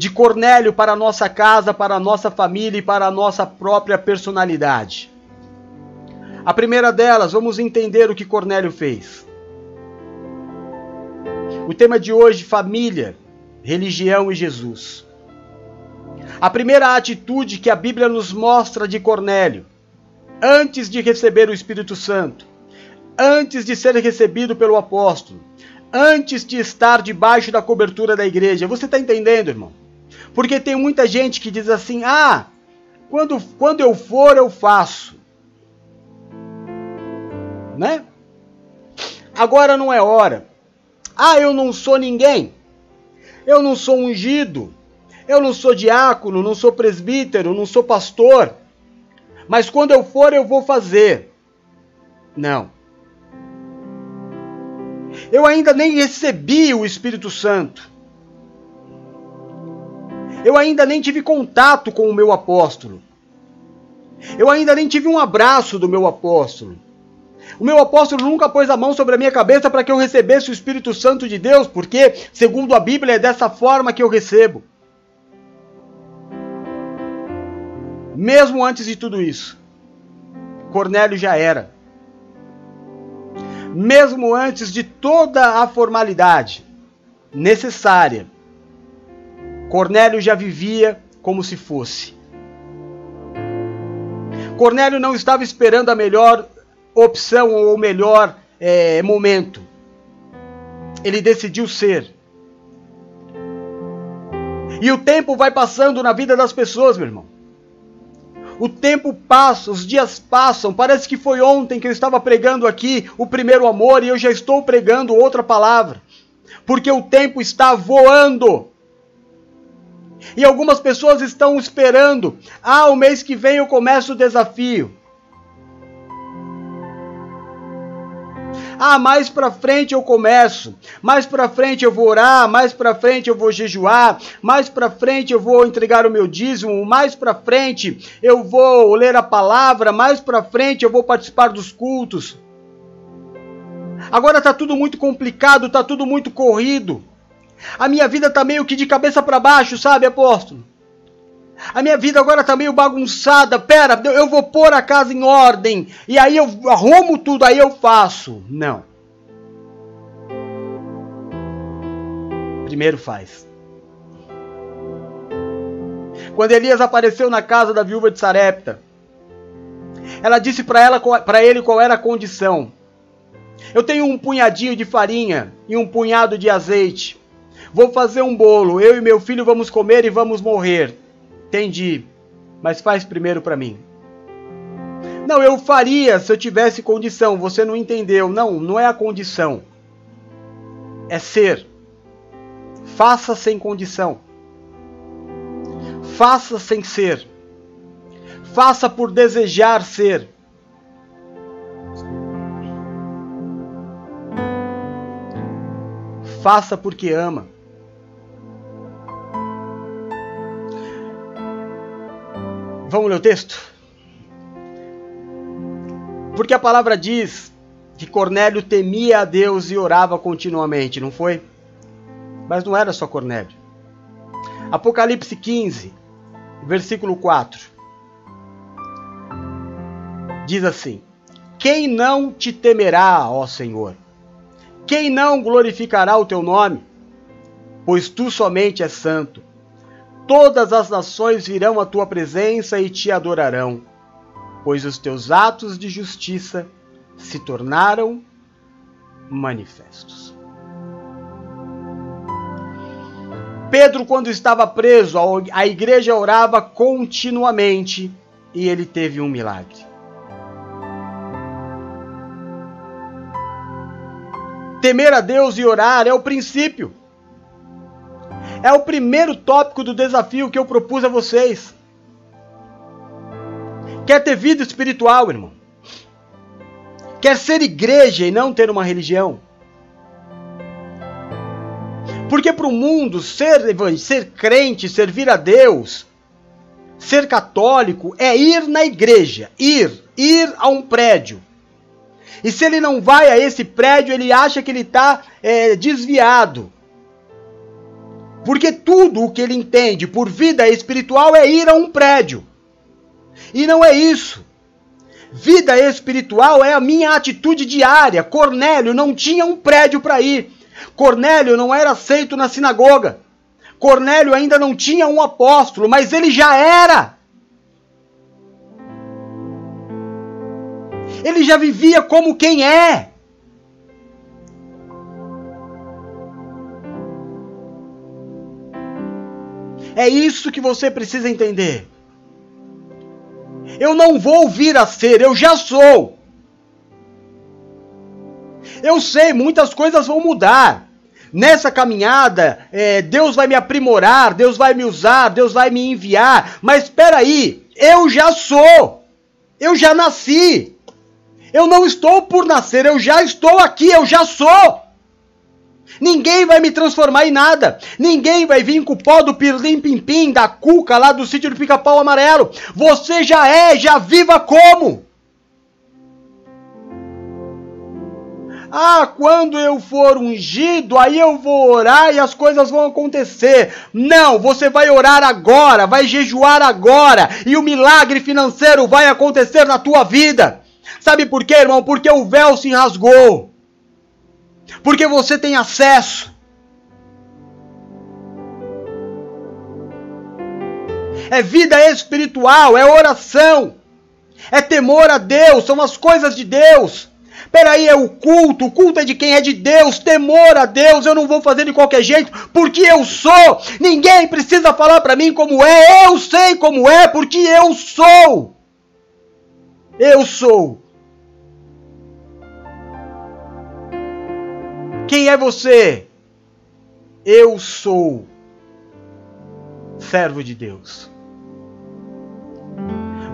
de Cornélio para a nossa casa, para a nossa família e para a nossa própria personalidade. A primeira delas, vamos entender o que Cornélio fez. O tema de hoje: família, religião e Jesus. A primeira atitude que a Bíblia nos mostra de Cornélio, antes de receber o Espírito Santo, antes de ser recebido pelo apóstolo, antes de estar debaixo da cobertura da igreja. Você está entendendo, irmão? Porque tem muita gente que diz assim: ah, quando, quando eu for, eu faço. Né? Agora não é hora. Ah, eu não sou ninguém. Eu não sou ungido. Eu não sou diácono, não sou presbítero, não sou pastor. Mas quando eu for, eu vou fazer. Não. Eu ainda nem recebi o Espírito Santo. Eu ainda nem tive contato com o meu apóstolo. Eu ainda nem tive um abraço do meu apóstolo. O meu apóstolo nunca pôs a mão sobre a minha cabeça para que eu recebesse o Espírito Santo de Deus, porque, segundo a Bíblia, é dessa forma que eu recebo. Mesmo antes de tudo isso, Cornélio já era. Mesmo antes de toda a formalidade necessária, Cornélio já vivia como se fosse. Cornélio não estava esperando a melhor opção ou o melhor é, momento. Ele decidiu ser. E o tempo vai passando na vida das pessoas, meu irmão. O tempo passa, os dias passam. Parece que foi ontem que eu estava pregando aqui o primeiro amor e eu já estou pregando outra palavra. Porque o tempo está voando. E algumas pessoas estão esperando. Ah, o mês que vem eu começo o desafio. Ah, mais para frente eu começo. Mais para frente eu vou orar, mais para frente eu vou jejuar, mais para frente eu vou entregar o meu dízimo, mais para frente eu vou ler a palavra, mais para frente eu vou participar dos cultos. Agora tá tudo muito complicado, tá tudo muito corrido. A minha vida tá meio que de cabeça para baixo, sabe, apóstolo? A minha vida agora tá meio bagunçada. Pera, eu vou pôr a casa em ordem. E aí eu arrumo tudo, aí eu faço. Não. Primeiro faz. Quando Elias apareceu na casa da viúva de Sarepta, ela disse para ele qual era a condição. Eu tenho um punhadinho de farinha e um punhado de azeite. Vou fazer um bolo, eu e meu filho vamos comer e vamos morrer. Entendi, mas faz primeiro para mim. Não, eu faria se eu tivesse condição. Você não entendeu. Não, não é a condição. É ser. Faça sem condição. Faça sem ser. Faça por desejar ser. Faça porque ama. Vamos ler o texto? Porque a palavra diz que Cornélio temia a Deus e orava continuamente, não foi? Mas não era só Cornélio. Apocalipse 15, versículo 4. Diz assim: Quem não te temerá, ó Senhor? Quem não glorificará o teu nome? Pois tu somente és santo todas as nações virão à tua presença e te adorarão, pois os teus atos de justiça se tornaram manifestos. Pedro, quando estava preso, a igreja orava continuamente e ele teve um milagre. Temer a Deus e orar é o princípio. É o primeiro tópico do desafio que eu propus a vocês. Quer ter vida espiritual, irmão? Quer ser igreja e não ter uma religião? Porque para o mundo, ser, ser crente, servir a Deus, ser católico, é ir na igreja, ir, ir a um prédio. E se ele não vai a esse prédio, ele acha que ele está é, desviado. Porque tudo o que ele entende por vida espiritual é ir a um prédio. E não é isso. Vida espiritual é a minha atitude diária. Cornélio não tinha um prédio para ir. Cornélio não era aceito na sinagoga. Cornélio ainda não tinha um apóstolo, mas ele já era. Ele já vivia como quem é. É isso que você precisa entender. Eu não vou vir a ser, eu já sou. Eu sei, muitas coisas vão mudar. Nessa caminhada, é, Deus vai me aprimorar, Deus vai me usar, Deus vai me enviar. Mas espera aí, eu já sou. Eu já nasci. Eu não estou por nascer, eu já estou aqui, eu já sou. Ninguém vai me transformar em nada. Ninguém vai vir com o pó do pirlim pim pim, da cuca lá do sítio do pica-pau amarelo. Você já é, já viva como? Ah, quando eu for ungido, aí eu vou orar e as coisas vão acontecer. Não, você vai orar agora, vai jejuar agora e o milagre financeiro vai acontecer na tua vida. Sabe por quê, irmão? Porque o véu se rasgou. Porque você tem acesso. É vida espiritual, é oração, é temor a Deus, são as coisas de Deus. Peraí, é o culto, o culto é de quem é de Deus, temor a Deus, eu não vou fazer de qualquer jeito, porque eu sou. Ninguém precisa falar para mim como é, eu sei como é, porque eu sou. Eu sou. Quem é você? Eu sou servo de Deus.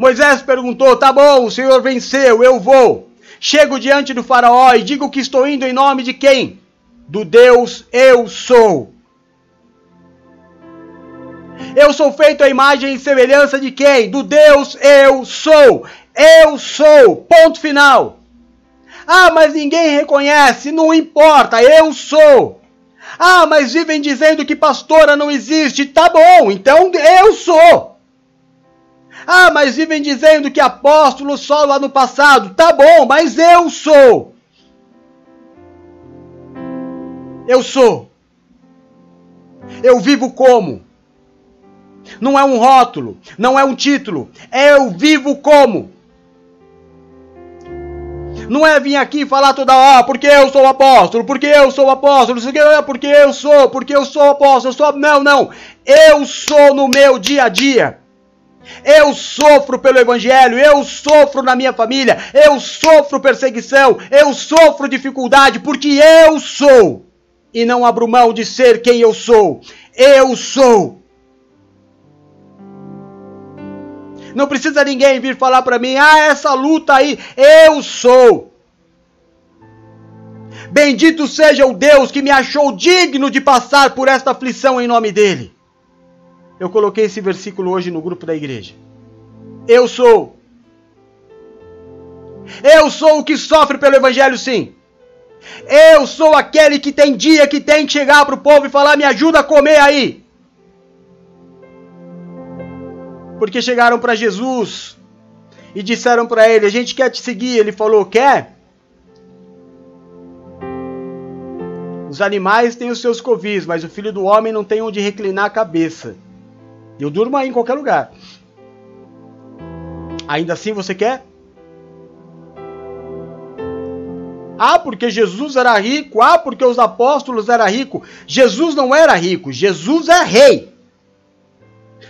Moisés perguntou: tá bom, o Senhor venceu, eu vou. Chego diante do Faraó e digo que estou indo em nome de quem? Do Deus eu sou. Eu sou feito à imagem e semelhança de quem? Do Deus eu sou. Eu sou. Ponto final. Ah, mas ninguém reconhece. Não importa. Eu sou. Ah, mas vivem dizendo que pastora não existe. Tá bom, então eu sou. Ah, mas vivem dizendo que apóstolo só lá no passado. Tá bom, mas eu sou. Eu sou. Eu vivo como? Não é um rótulo, não é um título. Eu vivo como? Não é vir aqui falar toda hora, porque eu sou apóstolo, porque eu sou apóstolo, porque eu sou, porque eu sou apóstolo, eu sou. Não, não. Eu sou no meu dia a dia. Eu sofro pelo Evangelho, eu sofro na minha família, eu sofro perseguição, eu sofro dificuldade, porque eu sou. E não abro mão de ser quem eu sou. Eu sou. Não precisa ninguém vir falar para mim, ah, essa luta aí, eu sou. Bendito seja o Deus que me achou digno de passar por esta aflição em nome dele. Eu coloquei esse versículo hoje no grupo da igreja. Eu sou. Eu sou o que sofre pelo evangelho, sim. Eu sou aquele que tem dia que tem que chegar para o povo e falar: me ajuda a comer aí. Porque chegaram para Jesus e disseram para ele: a gente quer te seguir. Ele falou: quer? Os animais têm os seus covis, mas o filho do homem não tem onde reclinar a cabeça. Eu durmo aí em qualquer lugar. Ainda assim você quer? Ah, porque Jesus era rico. Ah, porque os apóstolos eram ricos. Jesus não era rico. Jesus é rei.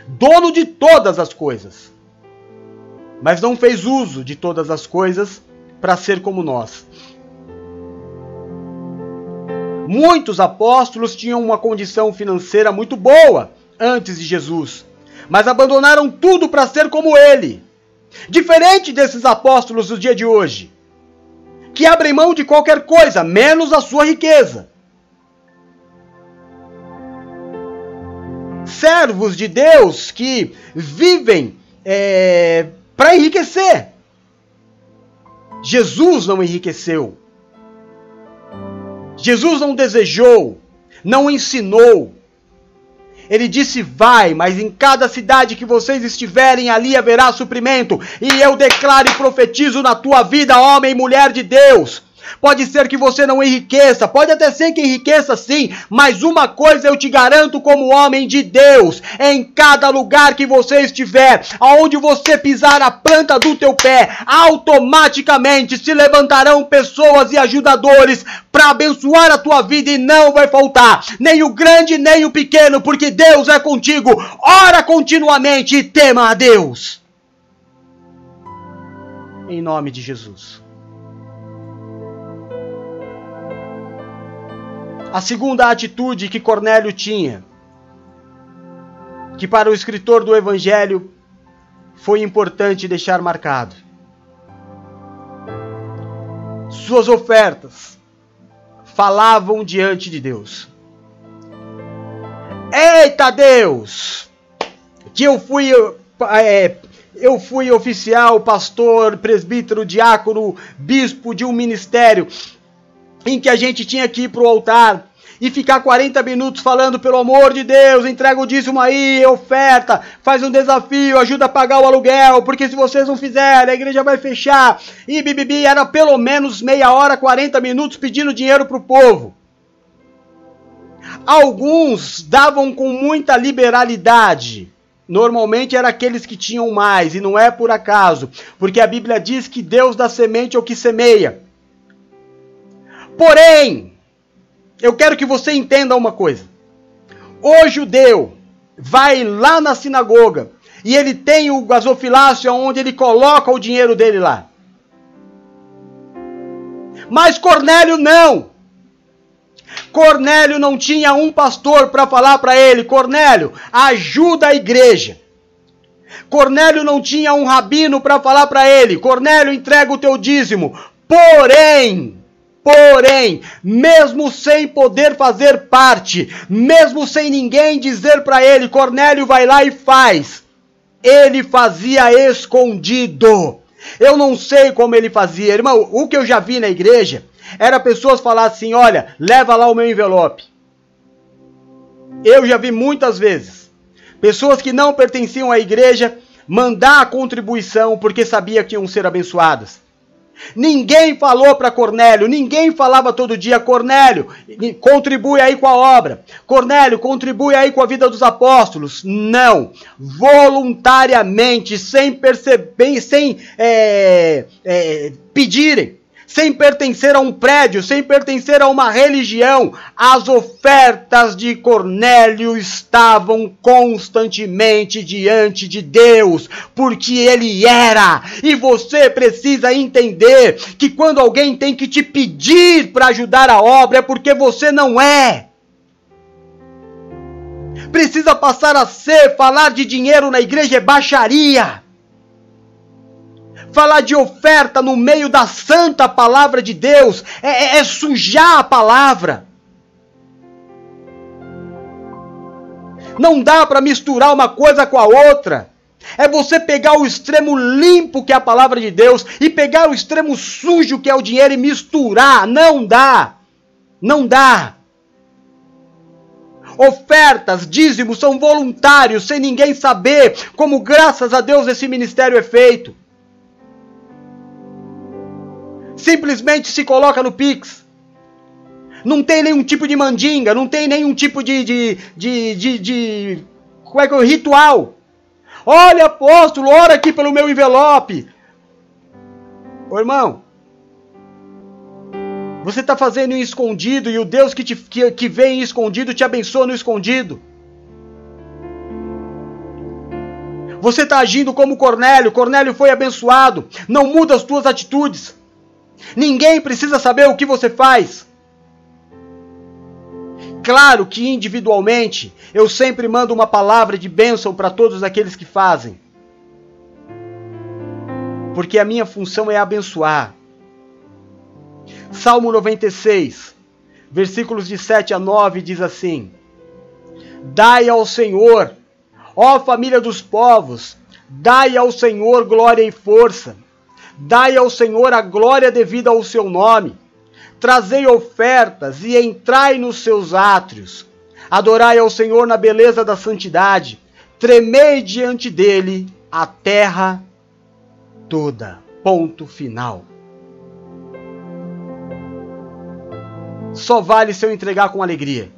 Dono de todas as coisas. Mas não fez uso de todas as coisas para ser como nós. Muitos apóstolos tinham uma condição financeira muito boa antes de Jesus, mas abandonaram tudo para ser como ele. Diferente desses apóstolos do dia de hoje, que abrem mão de qualquer coisa, menos a sua riqueza. Servos de Deus que vivem é, para enriquecer. Jesus não enriqueceu. Jesus não desejou, não ensinou, ele disse: Vai, mas em cada cidade que vocês estiverem, ali haverá suprimento. E eu declaro e profetizo na tua vida, homem e mulher de Deus. Pode ser que você não enriqueça, pode até ser que enriqueça sim, mas uma coisa eu te garanto como homem de Deus, em cada lugar que você estiver, aonde você pisar a planta do teu pé, automaticamente se levantarão pessoas e ajudadores para abençoar a tua vida e não vai faltar nem o grande nem o pequeno, porque Deus é contigo. Ora continuamente e tema a Deus. Em nome de Jesus. A segunda atitude que Cornélio tinha, que para o escritor do Evangelho foi importante deixar marcado. Suas ofertas falavam diante de Deus. Eita Deus! Que eu fui é, eu fui oficial, pastor, presbítero, diácono, bispo de um ministério em que a gente tinha que ir para o altar e ficar 40 minutos falando, pelo amor de Deus, entrega o dízimo aí, oferta, faz um desafio, ajuda a pagar o aluguel, porque se vocês não fizerem, a igreja vai fechar. E bibibi, era pelo menos meia hora, 40 minutos pedindo dinheiro para o povo. Alguns davam com muita liberalidade. Normalmente eram aqueles que tinham mais, e não é por acaso, porque a Bíblia diz que Deus dá semente ao que semeia. Porém, eu quero que você entenda uma coisa. O judeu vai lá na sinagoga e ele tem o gasofilácio onde ele coloca o dinheiro dele lá. Mas Cornélio não. Cornélio não tinha um pastor para falar para ele: Cornélio, ajuda a igreja. Cornélio não tinha um rabino para falar para ele: Cornélio, entrega o teu dízimo. Porém, Porém, mesmo sem poder fazer parte, mesmo sem ninguém dizer para ele, Cornélio vai lá e faz, ele fazia escondido. Eu não sei como ele fazia, irmão. O que eu já vi na igreja era pessoas falar assim: olha, leva lá o meu envelope. Eu já vi muitas vezes pessoas que não pertenciam à igreja mandar a contribuição porque sabia que iam ser abençoadas. Ninguém falou para Cornélio, ninguém falava todo dia, Cornélio, contribui aí com a obra. Cornélio, contribui aí com a vida dos apóstolos. Não. Voluntariamente, sem perceber, sem é, é, pedirem sem pertencer a um prédio, sem pertencer a uma religião. As ofertas de Cornélio estavam constantemente diante de Deus, porque ele era. E você precisa entender que quando alguém tem que te pedir para ajudar a obra, é porque você não é precisa passar a ser, falar de dinheiro na igreja é baixaria. Falar de oferta no meio da santa palavra de Deus é, é, é sujar a palavra. Não dá para misturar uma coisa com a outra. É você pegar o extremo limpo que é a palavra de Deus e pegar o extremo sujo que é o dinheiro e misturar. Não dá. Não dá. Ofertas, dízimos são voluntários, sem ninguém saber como, graças a Deus, esse ministério é feito simplesmente se coloca no Pix. Não tem nenhum tipo de mandinga, não tem nenhum tipo de. de, de, de, de como é que é ritual? Olha, apóstolo, ora aqui pelo meu envelope. Ô irmão, você está fazendo em escondido e o Deus que, te, que, que vem em escondido te abençoa no escondido. Você está agindo como Cornélio. Cornélio foi abençoado. Não muda as tuas atitudes. Ninguém precisa saber o que você faz. Claro que individualmente eu sempre mando uma palavra de bênção para todos aqueles que fazem. Porque a minha função é abençoar. Salmo 96, versículos de 7 a 9 diz assim: Dai ao Senhor, ó família dos povos, dai ao Senhor glória e força Dai ao Senhor a glória devida ao seu nome. Trazei ofertas e entrai nos seus átrios. Adorai ao Senhor na beleza da santidade. Tremei diante dele a terra toda. Ponto final. Só vale se eu entregar com alegria.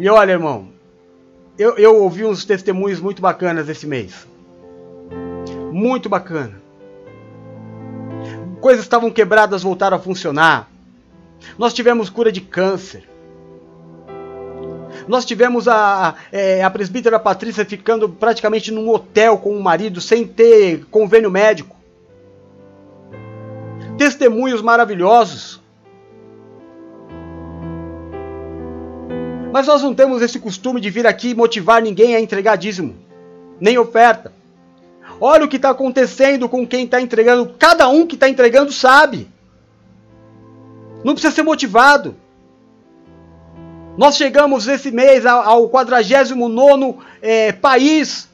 E olha, irmão, eu, eu ouvi uns testemunhos muito bacanas esse mês muito bacana. Coisas estavam quebradas voltaram a funcionar. Nós tivemos cura de câncer. Nós tivemos a, é, a presbítera Patrícia ficando praticamente num hotel com o marido sem ter convênio médico. Testemunhos maravilhosos. Mas nós não temos esse costume de vir aqui motivar ninguém a entregar dízimo, nem oferta. Olha o que está acontecendo com quem está entregando. Cada um que está entregando sabe. Não precisa ser motivado. Nós chegamos esse mês ao 49 é, país.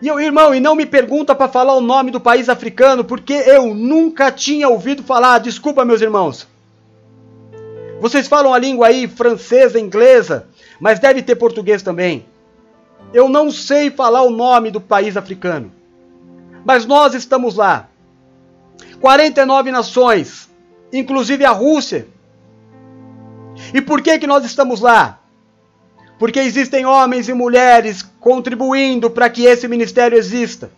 E eu, irmão, e não me pergunta para falar o nome do país africano, porque eu nunca tinha ouvido falar. Desculpa, meus irmãos. Vocês falam a língua aí francesa, inglesa, mas deve ter português também. Eu não sei falar o nome do país africano. Mas nós estamos lá. 49 nações, inclusive a Rússia. E por que que nós estamos lá? Porque existem homens e mulheres contribuindo para que esse ministério exista.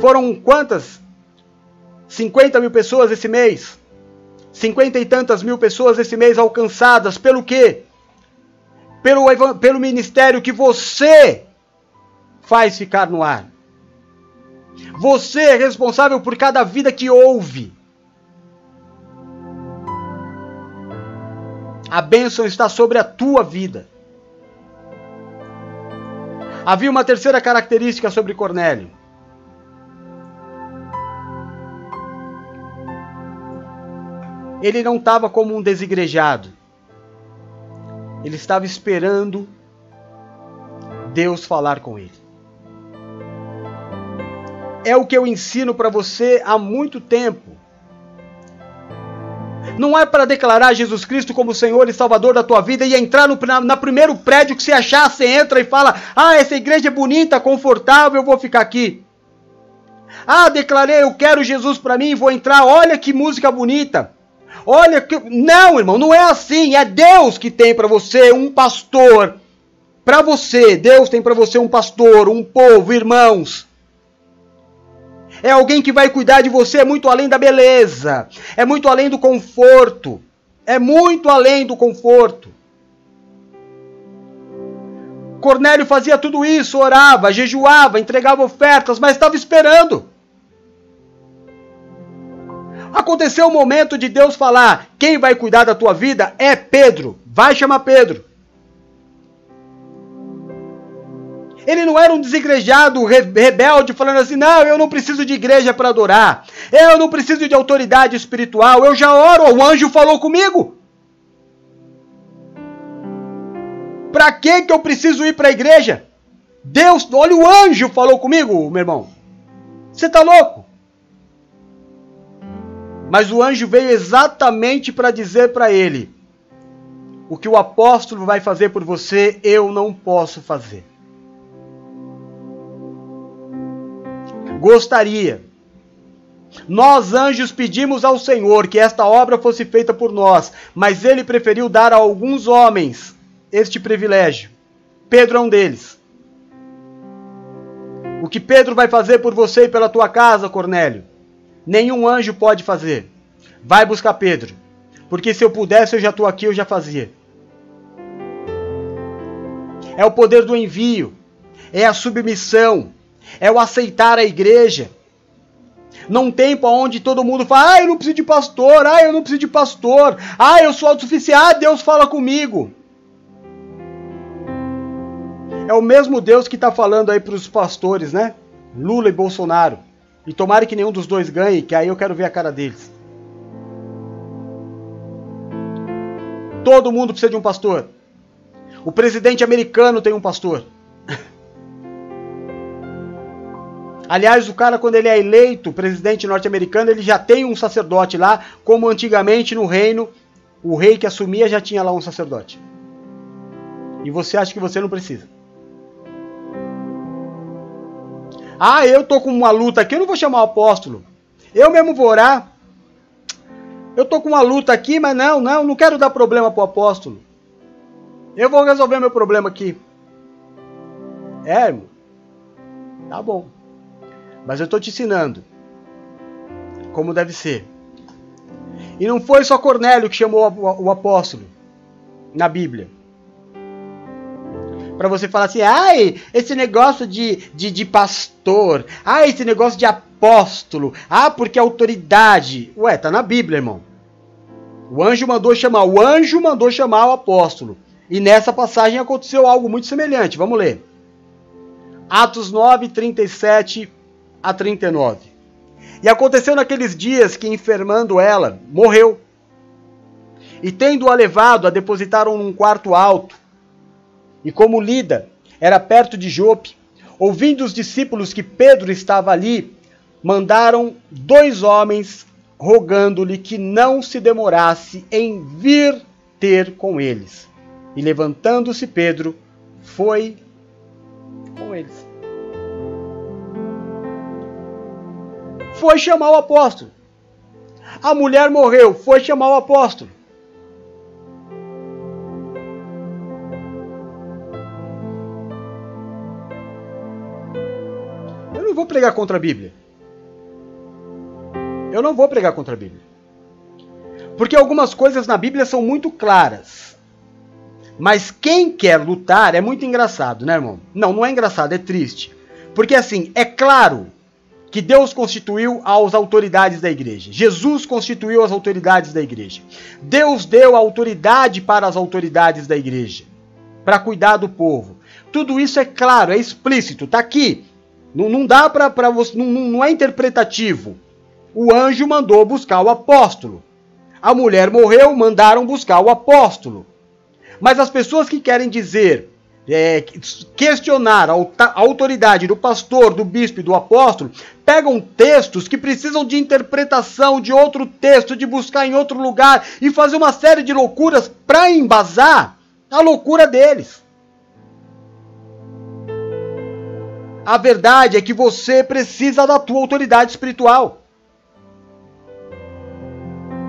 Foram quantas? 50 mil pessoas esse mês. 50 e tantas mil pessoas esse mês alcançadas. Pelo quê? Pelo, pelo ministério que você faz ficar no ar. Você é responsável por cada vida que ouve. A bênção está sobre a tua vida. Havia uma terceira característica sobre Cornélio. Ele não estava como um desigrejado. Ele estava esperando Deus falar com ele. É o que eu ensino para você há muito tempo. Não é para declarar Jesus Cristo como Senhor e Salvador da tua vida e entrar no na, na primeiro prédio que você achar, você entra e fala: Ah, essa igreja é bonita, confortável, eu vou ficar aqui. Ah, declarei, eu quero Jesus para mim, vou entrar, olha que música bonita. Olha que. Não, irmão, não é assim. É Deus que tem para você um pastor. Para você, Deus tem para você um pastor, um povo, irmãos. É alguém que vai cuidar de você muito além da beleza, é muito além do conforto, é muito além do conforto. Cornélio fazia tudo isso, orava, jejuava, entregava ofertas, mas estava esperando. Aconteceu o momento de Deus falar: quem vai cuidar da tua vida é Pedro. Vai chamar Pedro. Ele não era um desigrejado rebelde falando assim: não, eu não preciso de igreja para adorar, eu não preciso de autoridade espiritual, eu já oro, o anjo falou comigo. Para que que eu preciso ir para a igreja? Deus, olha o anjo falou comigo, meu irmão. Você tá louco? Mas o anjo veio exatamente para dizer para ele: o que o apóstolo vai fazer por você, eu não posso fazer. Gostaria. Nós, anjos, pedimos ao Senhor que esta obra fosse feita por nós, mas ele preferiu dar a alguns homens este privilégio. Pedro é um deles. O que Pedro vai fazer por você e pela tua casa, Cornélio, nenhum anjo pode fazer. Vai buscar Pedro, porque se eu pudesse, eu já estou aqui, eu já fazia. É o poder do envio, é a submissão, é o aceitar a igreja. Num tempo onde todo mundo fala, ah, eu não preciso de pastor, ah, eu não preciso de pastor, ah, eu sou autossuficiente, ah, Deus fala comigo. É o mesmo Deus que está falando aí para os pastores, né? Lula e Bolsonaro. E tomara que nenhum dos dois ganhe, que aí eu quero ver a cara deles. Todo mundo precisa de um pastor. O presidente americano tem um pastor. [laughs] Aliás, o cara, quando ele é eleito presidente norte-americano, ele já tem um sacerdote lá, como antigamente no reino, o rei que assumia já tinha lá um sacerdote. E você acha que você não precisa? Ah, eu tô com uma luta aqui, eu não vou chamar o apóstolo. Eu mesmo vou orar. Eu tô com uma luta aqui, mas não, não, não quero dar problema pro apóstolo. Eu vou resolver meu problema aqui. É, irmão. Tá bom. Mas eu estou te ensinando como deve ser. E não foi só Cornélio que chamou o apóstolo na Bíblia. Para você falar assim, ai, esse negócio de, de, de pastor, ai, esse negócio de apóstolo, ah, porque autoridade. Ué, tá na Bíblia, irmão. O anjo mandou chamar, o anjo mandou chamar o apóstolo. E nessa passagem aconteceu algo muito semelhante. Vamos ler. Atos 9, 37 a 39. E aconteceu naqueles dias que, enfermando ela, morreu. E tendo-a levado, a depositaram num quarto alto. E como Lida era perto de Jope, ouvindo os discípulos que Pedro estava ali, mandaram dois homens rogando-lhe que não se demorasse em vir ter com eles. E levantando-se Pedro, foi com eles. Foi chamar o apóstolo. A mulher morreu, foi chamar o apóstolo. Eu não vou pregar contra a Bíblia. Eu não vou pregar contra a Bíblia. Porque algumas coisas na Bíblia são muito claras. Mas quem quer lutar é muito engraçado, né, irmão? Não, não é engraçado, é triste. Porque assim, é claro que Deus constituiu as autoridades da igreja. Jesus constituiu as autoridades da igreja. Deus deu autoridade para as autoridades da igreja, para cuidar do povo. Tudo isso é claro, é explícito, tá aqui. Não, não dá para você, não, não é interpretativo. O anjo mandou buscar o apóstolo. A mulher morreu, mandaram buscar o apóstolo. Mas as pessoas que querem dizer, é, questionar a autoridade do pastor, do bispo e do apóstolo, pegam textos que precisam de interpretação de outro texto, de buscar em outro lugar e fazer uma série de loucuras para embasar a loucura deles. A verdade é que você precisa da tua autoridade espiritual.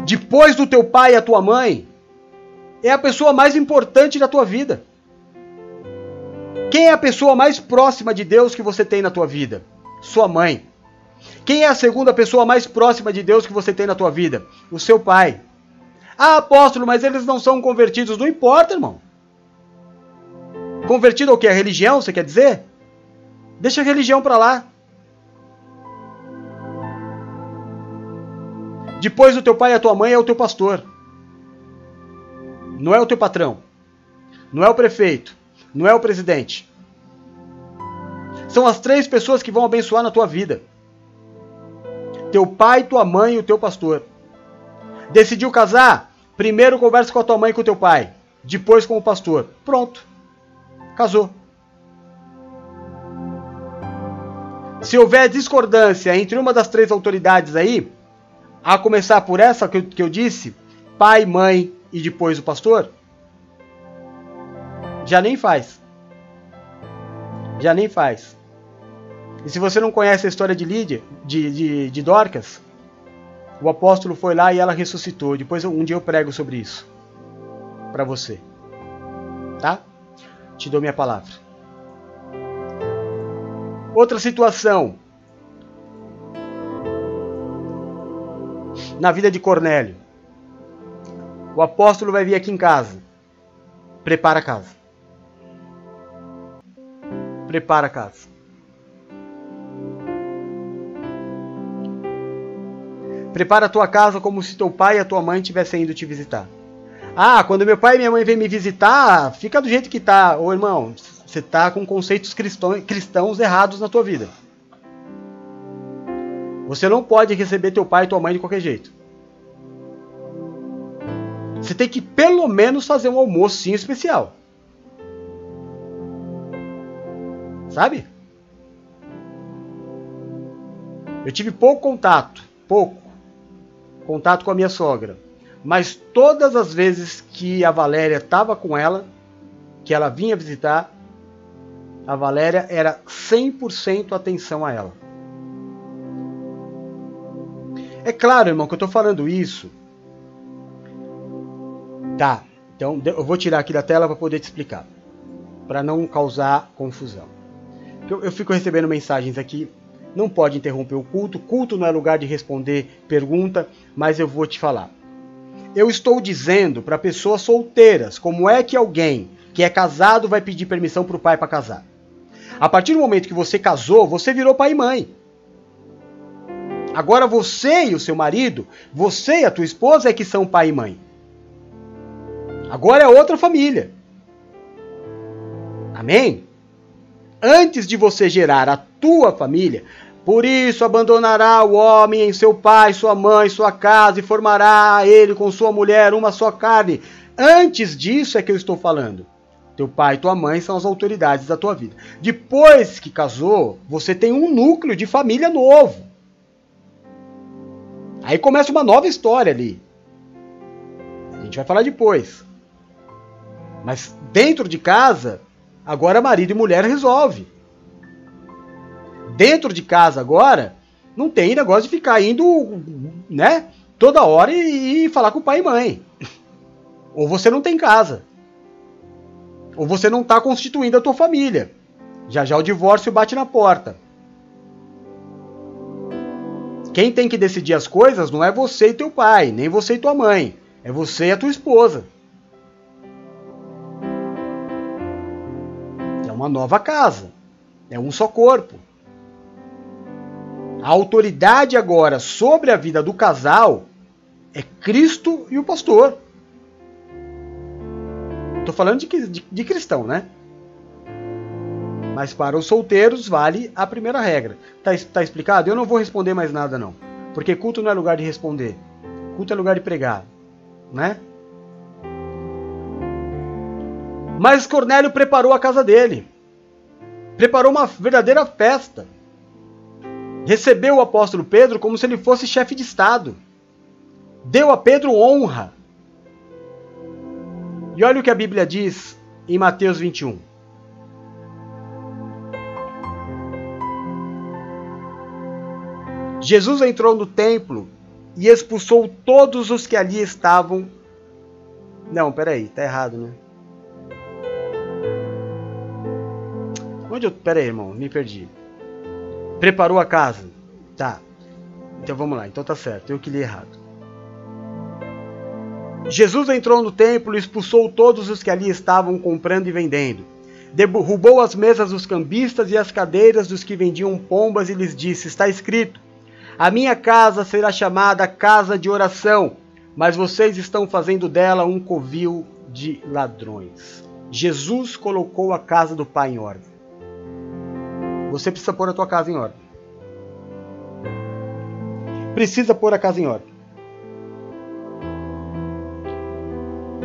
Depois do teu pai e a tua mãe, é a pessoa mais importante da tua vida. Quem é a pessoa mais próxima de Deus que você tem na tua vida? Sua mãe. Quem é a segunda pessoa mais próxima de Deus que você tem na tua vida? O seu pai. Ah, apóstolo, mas eles não são convertidos. Não importa, irmão. Convertido ao que? A religião, você quer dizer? Deixa a religião para lá. Depois do teu pai e a tua mãe é o teu pastor. Não é o teu patrão. Não é o prefeito. Não é o presidente. São as três pessoas que vão abençoar na tua vida: teu pai, tua mãe e o teu pastor. Decidiu casar? Primeiro conversa com a tua mãe e com o teu pai. Depois com o pastor. Pronto. Casou. Se houver discordância entre uma das três autoridades aí, a começar por essa que eu, que eu disse, pai, mãe e depois o pastor, já nem faz. Já nem faz. E se você não conhece a história de Lídia, de, de, de Dorcas, o apóstolo foi lá e ela ressuscitou. Depois um dia eu prego sobre isso para você. Tá? Te dou minha palavra. Outra situação. Na vida de Cornélio. O apóstolo vai vir aqui em casa. Prepara a casa. Prepara a casa. Prepara a tua casa como se teu pai e a tua mãe estivessem indo te visitar. Ah, quando meu pai e minha mãe vêm me visitar, fica do jeito que tá. Ô irmão, você tá com conceitos cristãos errados na tua vida. Você não pode receber teu pai e tua mãe de qualquer jeito. Você tem que pelo menos fazer um almoço especial. Sabe? Eu tive pouco contato, pouco contato com a minha sogra. Mas todas as vezes que a Valéria estava com ela, que ela vinha visitar, a Valéria era 100% atenção a ela. É claro, irmão, que eu estou falando isso Tá, então eu vou tirar aqui da tela para poder te explicar, para não causar confusão. Eu, eu fico recebendo mensagens aqui, não pode interromper o culto, culto não é lugar de responder pergunta, mas eu vou te falar. Eu estou dizendo para pessoas solteiras como é que alguém que é casado vai pedir permissão para o pai para casar. A partir do momento que você casou, você virou pai e mãe. Agora você e o seu marido, você e a tua esposa é que são pai e mãe. Agora é outra família. Amém? Antes de você gerar a tua família, Por isso abandonará o homem em seu pai, sua mãe, sua casa, e formará ele com sua mulher uma só carne. Antes disso é que eu estou falando. Teu pai e tua mãe são as autoridades da tua vida. Depois que casou, você tem um núcleo de família novo. Aí começa uma nova história ali. A gente vai falar depois. Mas dentro de casa, agora marido e mulher resolve. Dentro de casa agora, não tem negócio de ficar indo, né, toda hora e, e falar com o pai e mãe. Ou você não tem casa. Ou você não está constituindo a tua família. Já já o divórcio bate na porta. Quem tem que decidir as coisas não é você e teu pai, nem você e tua mãe. É você e a tua esposa. Uma nova casa. É um só corpo. A autoridade agora sobre a vida do casal é Cristo e o pastor. Estou falando de, de, de cristão, né? Mas para os solteiros vale a primeira regra. Tá, tá explicado? Eu não vou responder mais nada não. Porque culto não é lugar de responder. Culto é lugar de pregar, né? Mas Cornélio preparou a casa dele. Preparou uma verdadeira festa. Recebeu o apóstolo Pedro como se ele fosse chefe de estado. Deu a Pedro honra. E olha o que a Bíblia diz em Mateus 21. Jesus entrou no templo e expulsou todos os que ali estavam. Não, peraí, tá errado, né? Onde eu. Peraí, irmão, me perdi. Preparou a casa. Tá. Então vamos lá, então tá certo, eu que li errado. Jesus entrou no templo e expulsou todos os que ali estavam comprando e vendendo. Derrubou as mesas dos cambistas e as cadeiras dos que vendiam pombas e lhes disse: Está escrito a minha casa será chamada casa de oração, mas vocês estão fazendo dela um covil de ladrões. Jesus colocou a casa do Pai em ordem. Você precisa pôr a tua casa em ordem. Precisa pôr a casa em ordem.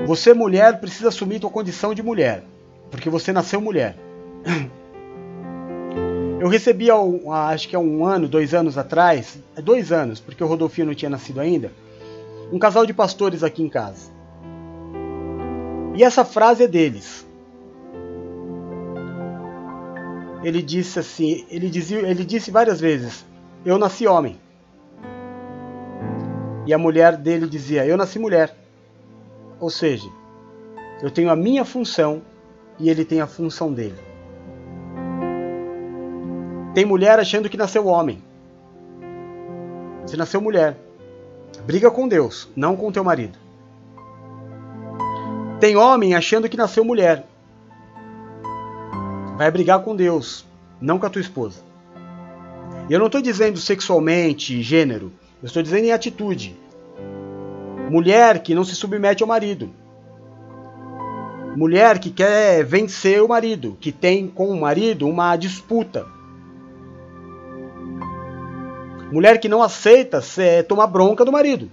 Você, mulher, precisa assumir tua condição de mulher, porque você nasceu mulher. Eu recebi, acho que há um ano, dois anos atrás, dois anos, porque o Rodolfinho não tinha nascido ainda, um casal de pastores aqui em casa. E essa frase é deles. Ele disse assim, ele, dizia, ele disse várias vezes, eu nasci homem. E a mulher dele dizia, eu nasci mulher. Ou seja, eu tenho a minha função e ele tem a função dele. Tem mulher achando que nasceu homem. Você nasceu mulher. Briga com Deus, não com teu marido. Tem homem achando que nasceu mulher. Vai brigar com Deus, não com a tua esposa. E eu não estou dizendo sexualmente, gênero. Eu estou dizendo em atitude. Mulher que não se submete ao marido. Mulher que quer vencer o marido, que tem com o marido uma disputa. Mulher que não aceita tomar bronca do marido.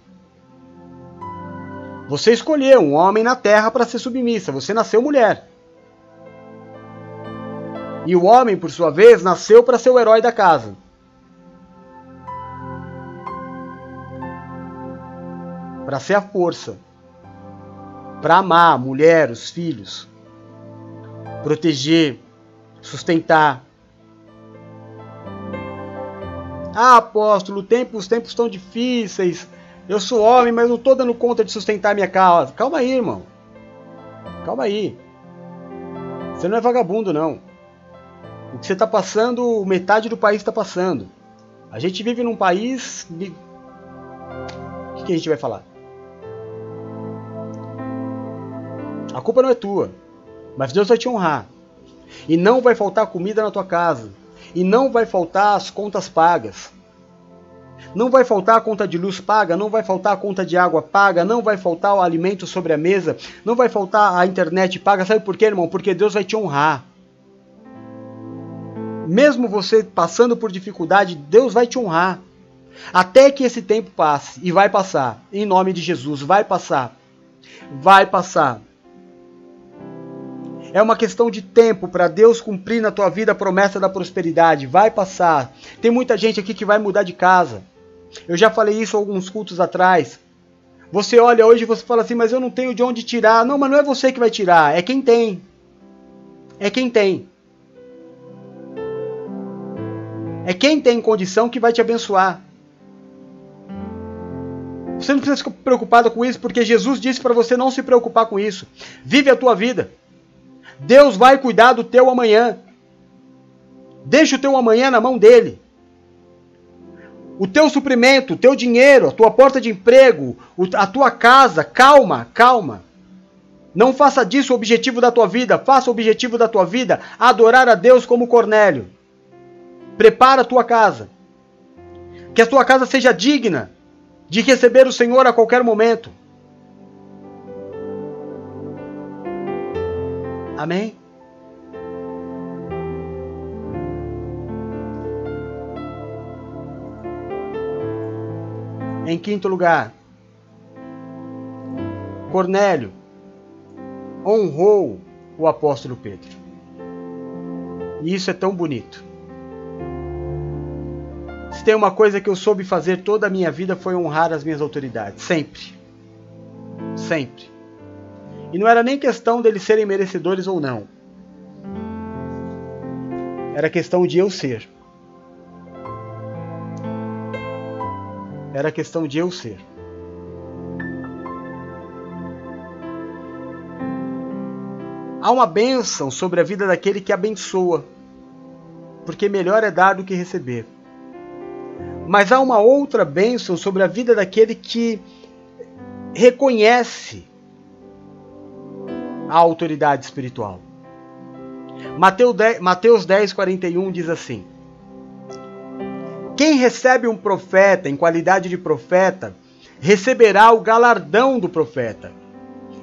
Você escolheu um homem na terra para ser submissa. Você nasceu mulher. E o homem, por sua vez, nasceu para ser o herói da casa. Para ser a força. Para amar a mulher, os filhos. Proteger, sustentar, ah, apóstolo, tempo, os tempos estão difíceis. Eu sou homem, mas não estou dando conta de sustentar minha casa. Calma aí, irmão. Calma aí. Você não é vagabundo, não. O que você está passando, metade do país está passando. A gente vive num país. O que, que a gente vai falar? A culpa não é tua, mas Deus vai te honrar. E não vai faltar comida na tua casa e não vai faltar as contas pagas. Não vai faltar a conta de luz paga, não vai faltar a conta de água paga, não vai faltar o alimento sobre a mesa, não vai faltar a internet paga. Sabe por quê, irmão? Porque Deus vai te honrar. Mesmo você passando por dificuldade, Deus vai te honrar. Até que esse tempo passe. E vai passar. Em nome de Jesus, vai passar. Vai passar. É uma questão de tempo para Deus cumprir na tua vida a promessa da prosperidade. Vai passar. Tem muita gente aqui que vai mudar de casa. Eu já falei isso alguns cultos atrás. Você olha hoje e você fala assim, mas eu não tenho de onde tirar. Não, mas não é você que vai tirar, é quem tem. É quem tem. É quem tem condição que vai te abençoar. Você não precisa ficar preocupado com isso, porque Jesus disse para você não se preocupar com isso. Vive a tua vida. Deus vai cuidar do teu amanhã. Deixa o teu amanhã na mão dele. O teu suprimento, o teu dinheiro, a tua porta de emprego, a tua casa, calma, calma. Não faça disso o objetivo da tua vida, faça o objetivo da tua vida adorar a Deus como Cornélio. Prepara a tua casa. Que a tua casa seja digna de receber o Senhor a qualquer momento. Amém? Em quinto lugar, Cornélio honrou o apóstolo Pedro. E isso é tão bonito. Se tem uma coisa que eu soube fazer toda a minha vida foi honrar as minhas autoridades, sempre. Sempre. E não era nem questão deles serem merecedores ou não. Era questão de eu ser. Era questão de eu ser. Há uma bênção sobre a vida daquele que abençoa, porque melhor é dar do que receber. Mas há uma outra bênção sobre a vida daquele que reconhece a autoridade espiritual. Mateus 10, Mateus 10, 41 diz assim: Quem recebe um profeta em qualidade de profeta, receberá o galardão do profeta.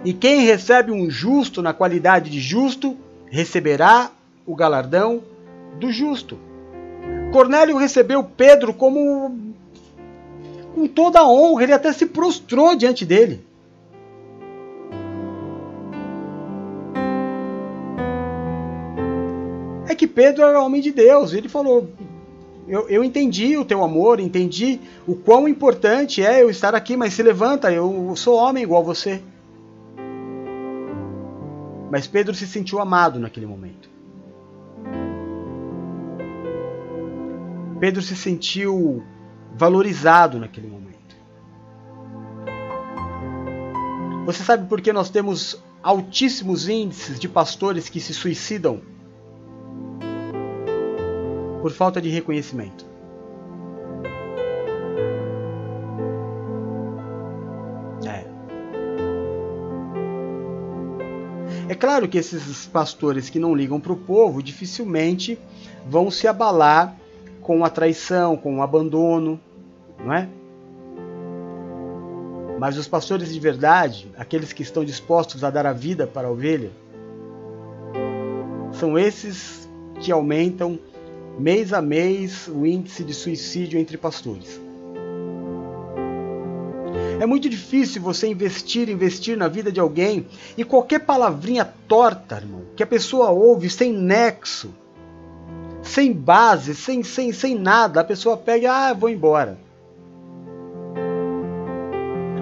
E quem recebe um justo na qualidade de justo, receberá o galardão do justo. Cornélio recebeu Pedro como com toda a honra, ele até se prostrou diante dele. É que Pedro era homem de Deus, ele falou: eu, eu entendi o teu amor, entendi o quão importante é eu estar aqui, mas se levanta, eu sou homem igual você. Mas Pedro se sentiu amado naquele momento. Pedro se sentiu valorizado naquele momento. Você sabe por que nós temos altíssimos índices de pastores que se suicidam? Por falta de reconhecimento. É. É claro que esses pastores que não ligam para o povo dificilmente vão se abalar com a traição, com o abandono, não é? Mas os pastores de verdade, aqueles que estão dispostos a dar a vida para a ovelha, são esses que aumentam mês a mês o índice de suicídio entre pastores. É muito difícil você investir, investir na vida de alguém e qualquer palavrinha torta, irmão, que a pessoa ouve sem nexo, sem base, sem, sem, sem nada, a pessoa pega, ah, vou embora.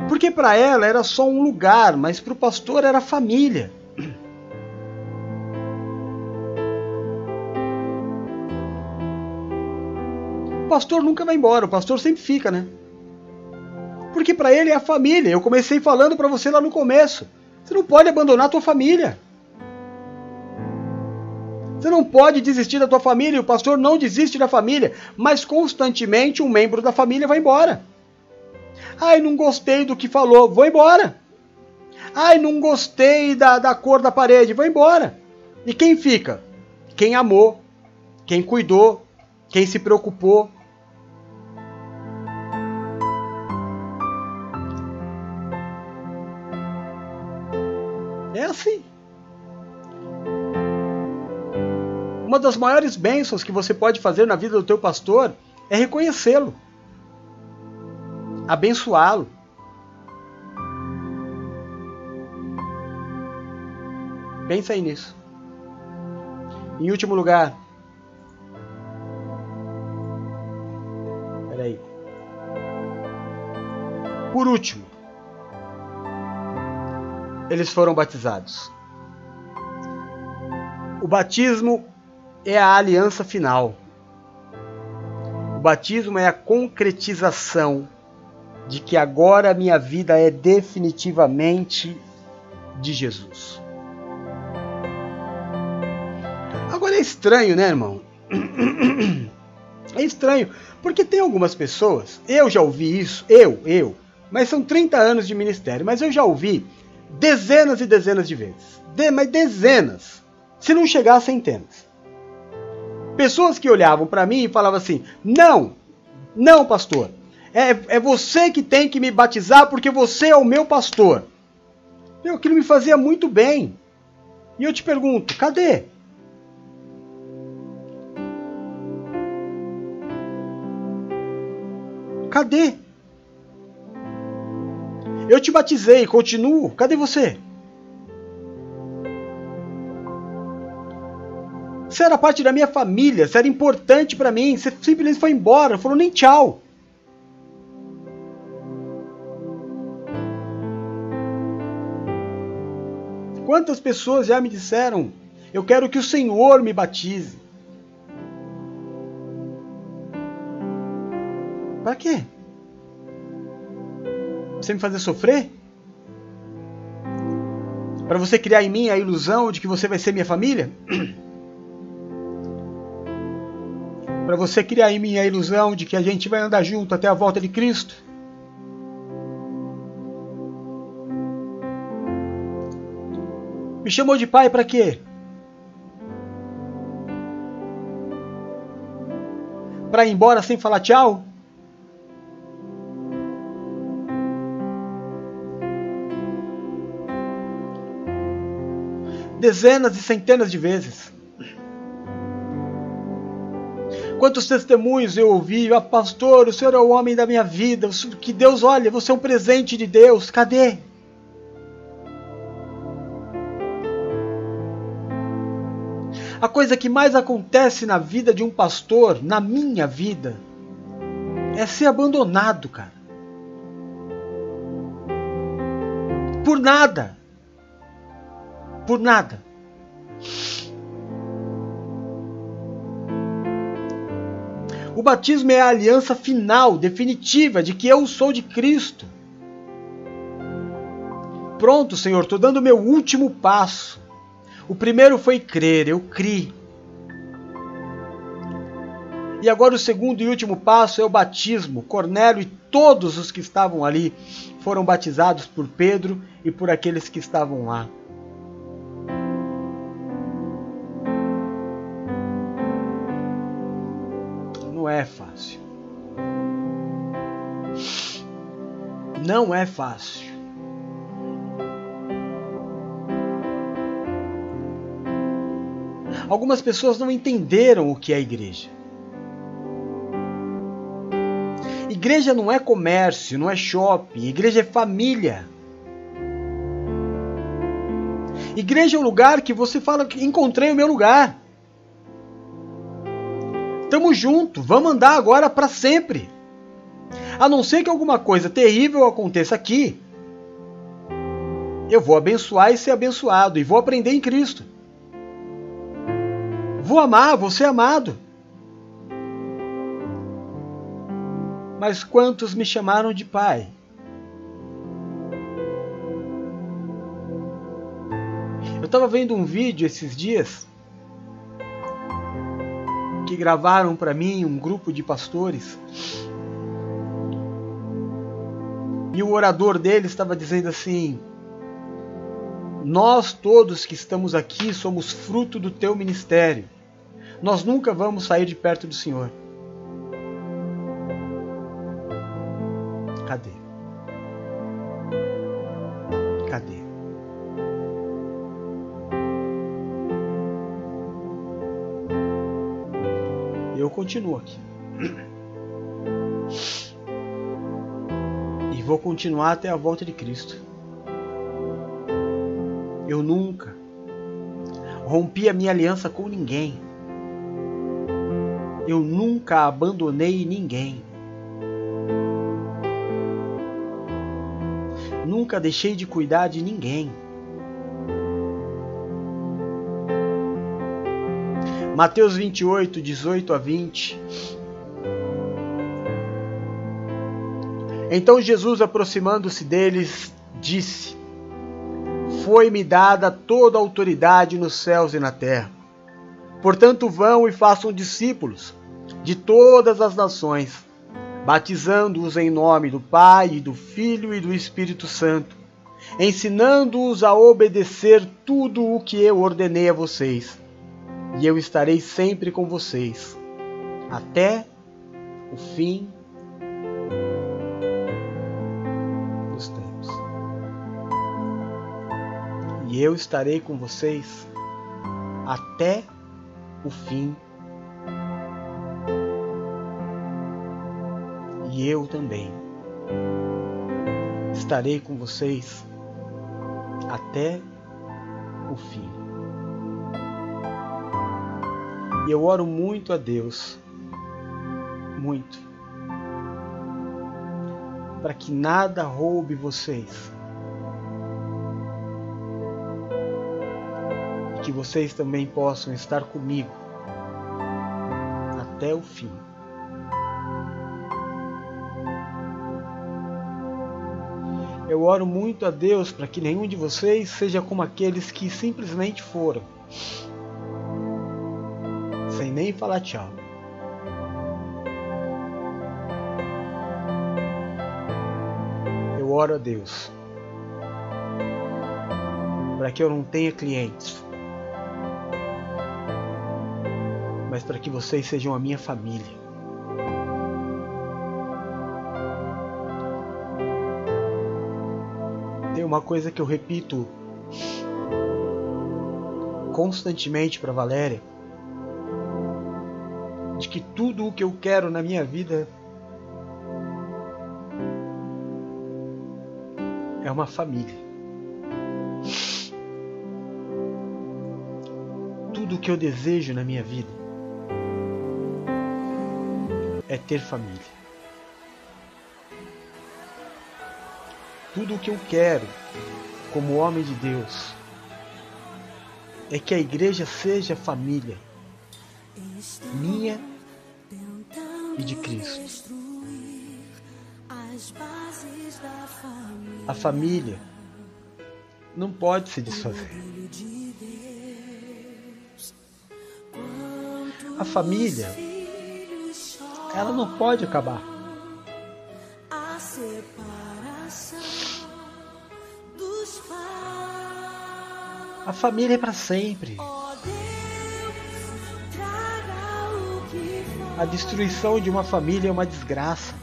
Porque para ela era só um lugar, mas para o pastor era família. O pastor nunca vai embora, o pastor sempre fica, né? Porque para ele é a família. Eu comecei falando para você lá no começo. Você não pode abandonar a tua família. Você não pode desistir da tua família, o pastor não desiste da família, mas constantemente um membro da família vai embora. Ai, não gostei do que falou, vou embora. Ai, não gostei da, da cor da parede, vou embora. E quem fica? Quem amou, quem cuidou, quem se preocupou. É assim. Uma das maiores bênçãos que você pode fazer na vida do teu pastor é reconhecê-lo, abençoá-lo. Pensa aí nisso. Em último lugar, peraí. Por último, eles foram batizados. O batismo é a aliança final. O batismo é a concretização de que agora a minha vida é definitivamente de Jesus. Agora é estranho, né, irmão? [clears throat] É estranho, porque tem algumas pessoas, eu já ouvi isso, eu, eu, mas são 30 anos de ministério, mas eu já ouvi dezenas e dezenas de vezes, de, mas dezenas, se não chegar a centenas. Pessoas que olhavam para mim e falavam assim: não, não, pastor, é, é você que tem que me batizar porque você é o meu pastor. Meu, aquilo me fazia muito bem. E eu te pergunto: cadê? Cadê? Eu te batizei, continuo. Cadê você? Você era parte da minha família, você era importante para mim, você simplesmente foi embora, falou nem tchau. Quantas pessoas já me disseram: Eu quero que o Senhor me batize. Para quê? Você me fazer sofrer? Para você criar em mim a ilusão de que você vai ser minha família? [clears throat] Para você criar em mim a ilusão de que a gente vai andar junto até a volta de Cristo? Me chamou de pai para quê? Para ir embora sem falar tchau? dezenas e centenas de vezes. Quantos testemunhos eu ouvi, ah, pastor, o senhor é o homem da minha vida, que Deus olha, você é um presente de Deus, cadê? A coisa que mais acontece na vida de um pastor, na minha vida, é ser abandonado, cara. Por nada por nada. Batismo é a aliança final, definitiva, de que eu sou de Cristo. Pronto, Senhor, estou dando o meu último passo. O primeiro foi crer, eu criei. E agora o segundo e último passo é o batismo. Cornélio e todos os que estavam ali foram batizados por Pedro e por aqueles que estavam lá. É fácil. Não é fácil. Algumas pessoas não entenderam o que é igreja. Igreja não é comércio, não é shopping, igreja é família. Igreja é o lugar que você fala que encontrei o meu lugar. Tamo junto, vamos andar agora para sempre. A não ser que alguma coisa terrível aconteça aqui, eu vou abençoar e ser abençoado, e vou aprender em Cristo. Vou amar, vou ser amado. Mas quantos me chamaram de pai? Eu estava vendo um vídeo esses dias que gravaram para mim um grupo de pastores. E o orador dele estava dizendo assim: Nós todos que estamos aqui somos fruto do teu ministério. Nós nunca vamos sair de perto do Senhor. Continuo aqui. E vou continuar até a volta de Cristo. Eu nunca rompi a minha aliança com ninguém. Eu nunca abandonei ninguém. Nunca deixei de cuidar de ninguém. Mateus 28, 18 a 20. Então Jesus, aproximando-se deles, disse: Foi-me dada toda a autoridade nos céus e na terra. Portanto, vão e façam discípulos de todas as nações, batizando-os em nome do Pai, do Filho e do Espírito Santo, ensinando-os a obedecer tudo o que eu ordenei a vocês e eu estarei sempre com vocês até o fim dos tempos. E eu estarei com vocês até o fim. E eu também estarei com vocês até o fim. E eu oro muito a Deus, muito, para que nada roube vocês. E que vocês também possam estar comigo até o fim. Eu oro muito a Deus para que nenhum de vocês seja como aqueles que simplesmente foram sem nem falar tchau. Eu oro a Deus para que eu não tenha clientes, mas para que vocês sejam a minha família. Tem uma coisa que eu repito constantemente para Valéria que tudo o que eu quero na minha vida é uma família. Tudo o que eu desejo na minha vida é ter família. Tudo o que eu quero como homem de Deus é que a igreja seja família e de Cristo. A família não pode se desfazer. A família, ela não pode acabar. A família é para sempre. A destruição de uma família é uma desgraça.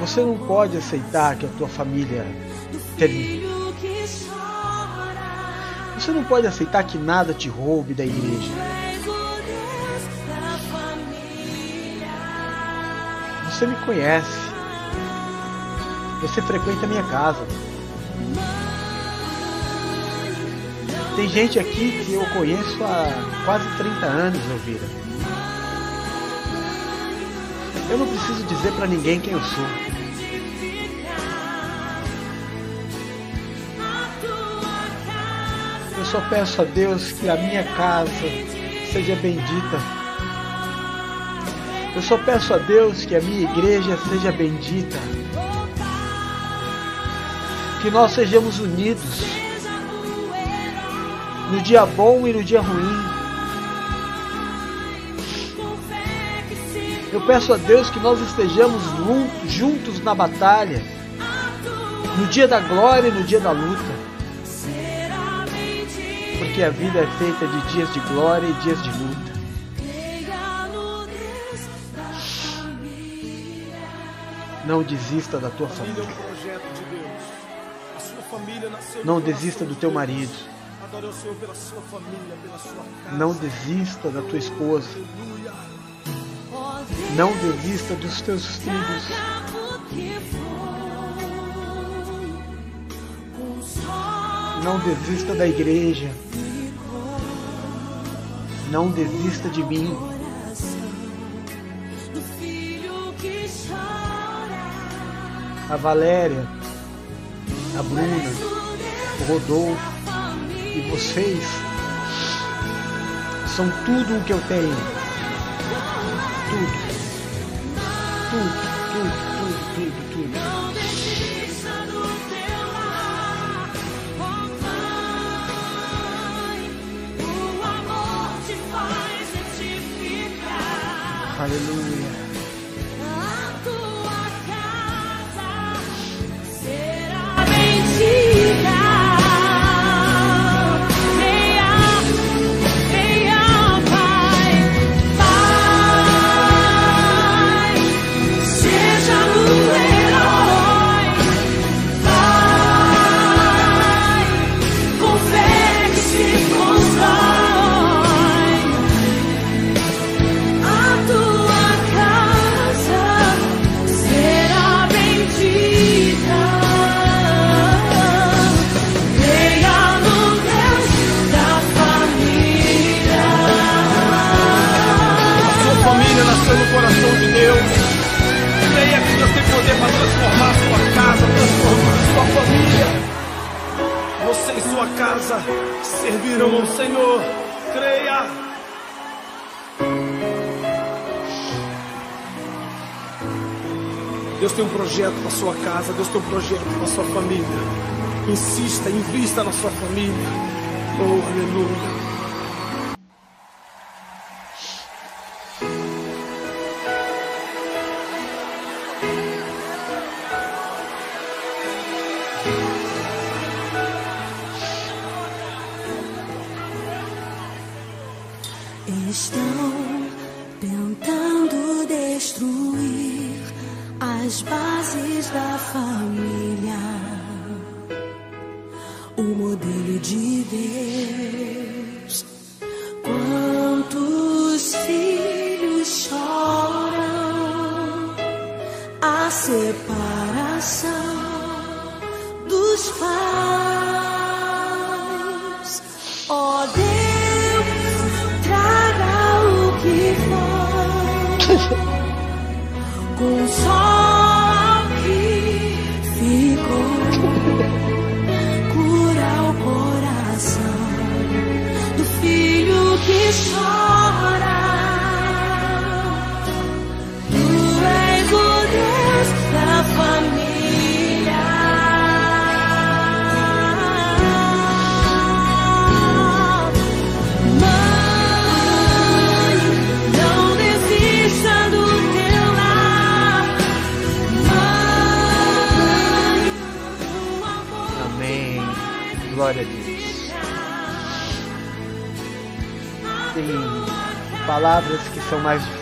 Você não pode aceitar que a tua família termine. Você não pode aceitar que nada te roube da igreja. Você me conhece. Você frequenta a minha casa. Tem gente aqui que eu conheço há quase 30 anos, Elvira. Eu não preciso dizer para ninguém quem eu sou. Eu só peço a Deus que a minha casa seja bendita. Eu só peço a Deus que a minha igreja seja bendita. Que nós sejamos unidos no dia bom e no dia ruim. Eu peço a Deus que nós estejamos juntos na batalha, no dia da glória e no dia da luta. Porque a vida é feita de dias de glória e dias de luta. Não desista da tua família. Não desista do teu marido. Adore o Senhor pela sua família, pela sua casa. Não desista da tua esposa. Não desista dos teus filhos. Não desista da igreja. Não desista de mim. A Valéria, a Bruna, o Rodolfo e vocês são tudo o que eu tenho. Tudo. Tudo, tudo, tudo, tudo, tudo. Aleluia. Nasceu no coração de Deus. Creia que Deus tem poder para transformar sua casa, transformar sua família. Você e sua casa servirão ao Senhor. Creia. Deus tem um projeto para sua casa, Deus tem um projeto para sua família. Insista, invista na sua família. Oh, aleluia.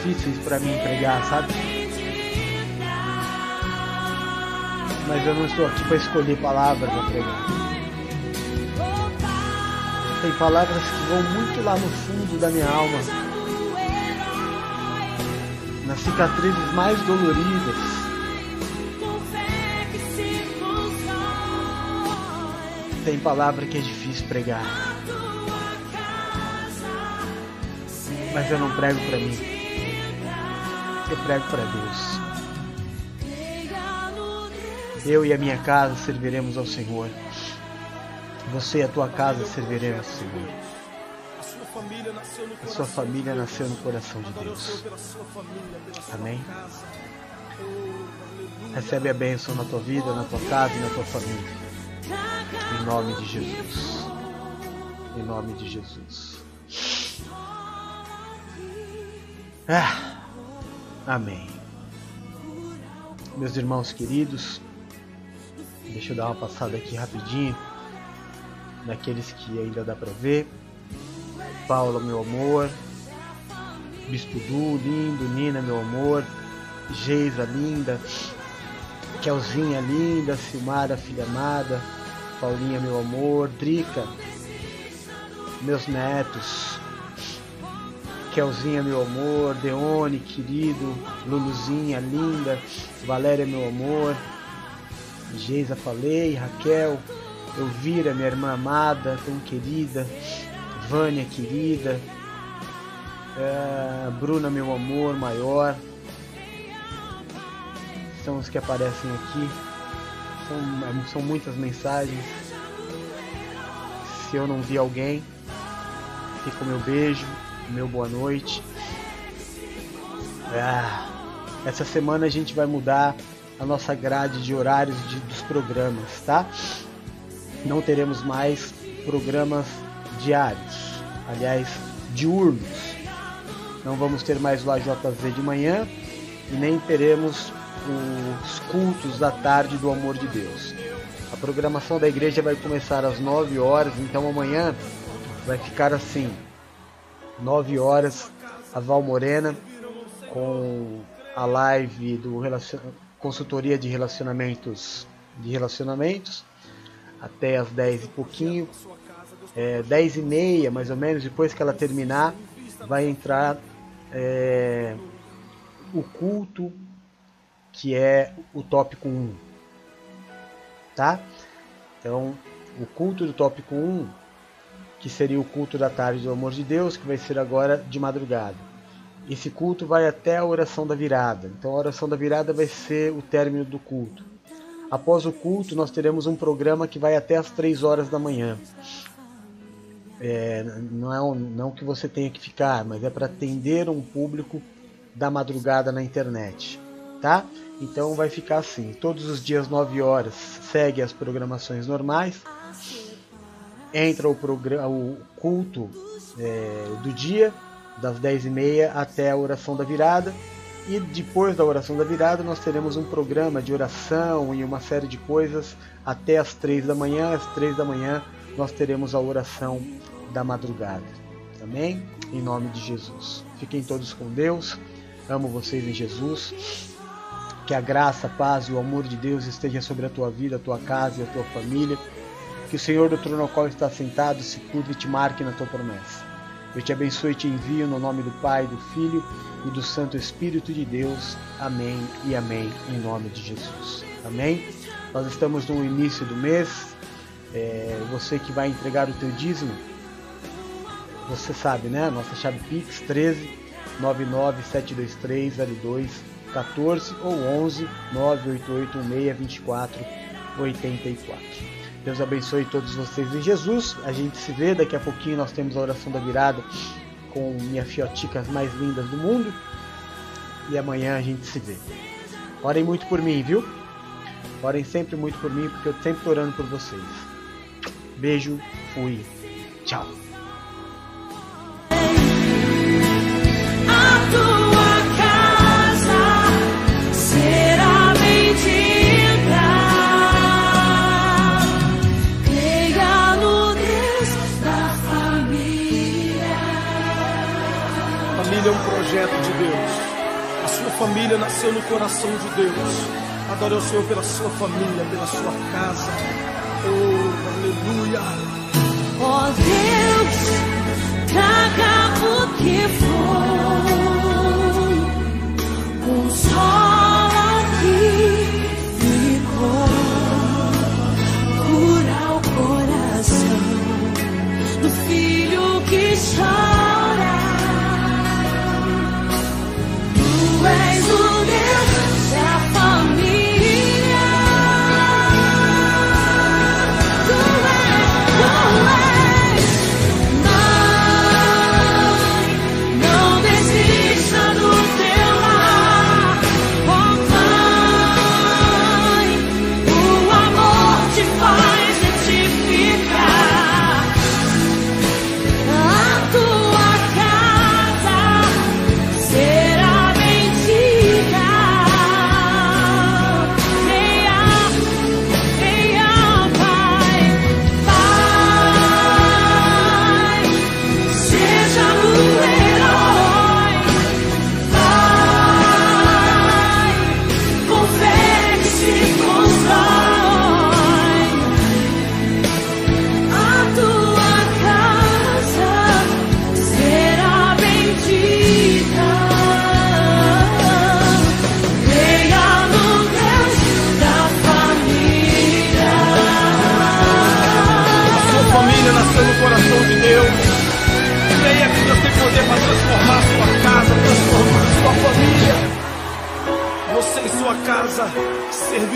Difíceis para mim pregar, sabe? Mas eu não estou aqui para escolher palavras para pregar. Tem palavras que vão muito lá no fundo da minha alma, nas cicatrizes mais doloridas. Tem palavra que é difícil pregar, mas eu não prego para mim. Eu prego para Deus. Eu e a minha casa serviremos ao Senhor. Você e a tua casa servirem ao Senhor. A sua família nasceu no coração. de Deus. Amém. Recebe a bênção na tua vida, na tua casa e na tua família. Em nome de Jesus. Em nome de Jesus. Ah, amém. Meus irmãos queridos, deixa eu dar uma passada aqui rapidinho. Naqueles que ainda dá pra ver. Paula, meu amor. Bispo Du, lindo. Nina, meu amor. Geisa, linda. Kelzinha, linda. Silmara, filha amada. Paulinha, meu amor. Drica, meus netos. Kelzinha, meu amor, Deone, querido, Luluzinha, linda, Valéria, meu amor, Geisa, falei, Raquel, Elvira, minha irmã amada, tão querida, Vânia, querida, é, Bruna, meu amor maior, são os que aparecem aqui, são, são muitas mensagens. Se eu não vi alguém, fica o meu beijo, meu boa noite. Ah, essa semana a gente vai mudar a nossa grade de horários de, dos programas, tá? Não teremos mais programas diários, aliás, diurnos. Não vamos ter mais o AJZ de manhã e nem teremos os cultos da tarde do amor de Deus. A programação da igreja vai começar às 9 horas, então amanhã vai ficar assim: 9 horas, a Val Morena com a live do relacion... consultoria de relacionamentos de relacionamentos até as 10 e pouquinho. É, 10 e meia, mais ou menos, depois que ela terminar, vai entrar é, o culto que é o tópico 1. Tá? Então, o culto do tópico 1, que seria o culto da tarde do amor de Deus, que vai ser agora de madrugada. Esse culto vai até a oração da virada. Então, a oração da virada vai ser o término do culto. Após o culto, nós teremos um programa que vai até as 3 horas da manhã. É, não é um, não que você tenha que ficar, mas é para atender um público da madrugada na internet, tá? Então vai ficar assim, todos os dias 9 horas segue as programações normais, entra o, programa, o culto é, do dia, das 10 e meia até a oração da virada, e depois da oração da virada nós teremos um programa de oração e uma série de coisas até as 3 da manhã, às 3 da manhã nós teremos a oração da madrugada. Amém? Em nome de Jesus. Fiquem todos com Deus. Amo vocês em Jesus. Que a graça, a paz e o amor de Deus esteja sobre a tua vida, a tua casa e a tua família. Que o Senhor do trono ao qual está sentado se cuide e te marque na tua promessa. Eu te abençoe e te envio no nome do Pai, do Filho e do Santo Espírito de Deus. Amém e amém, em nome de Jesus. Amém? Nós estamos no início do mês. É, você que vai entregar o teu dízimo, você sabe, né? Nossa chave Pix 13 99723 02 14 ou 11 9881624 84. Deus abençoe todos vocês em Jesus. A gente se vê daqui a pouquinho. Nós temos a oração da virada com minha fioticas mais lindas do mundo. E amanhã a gente se vê. Orem muito por mim, viu? Orem sempre muito por mim, porque eu sempre orando por vocês. Beijo, fui, tchau. Família nasceu no coração de Deus. Adore o Senhor pela sua família, pela sua casa. Oh, aleluia. Ó Deus, traga o que for, consola o que ficou, cura o coração do filho que chora.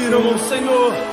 Servirão ao Senhor.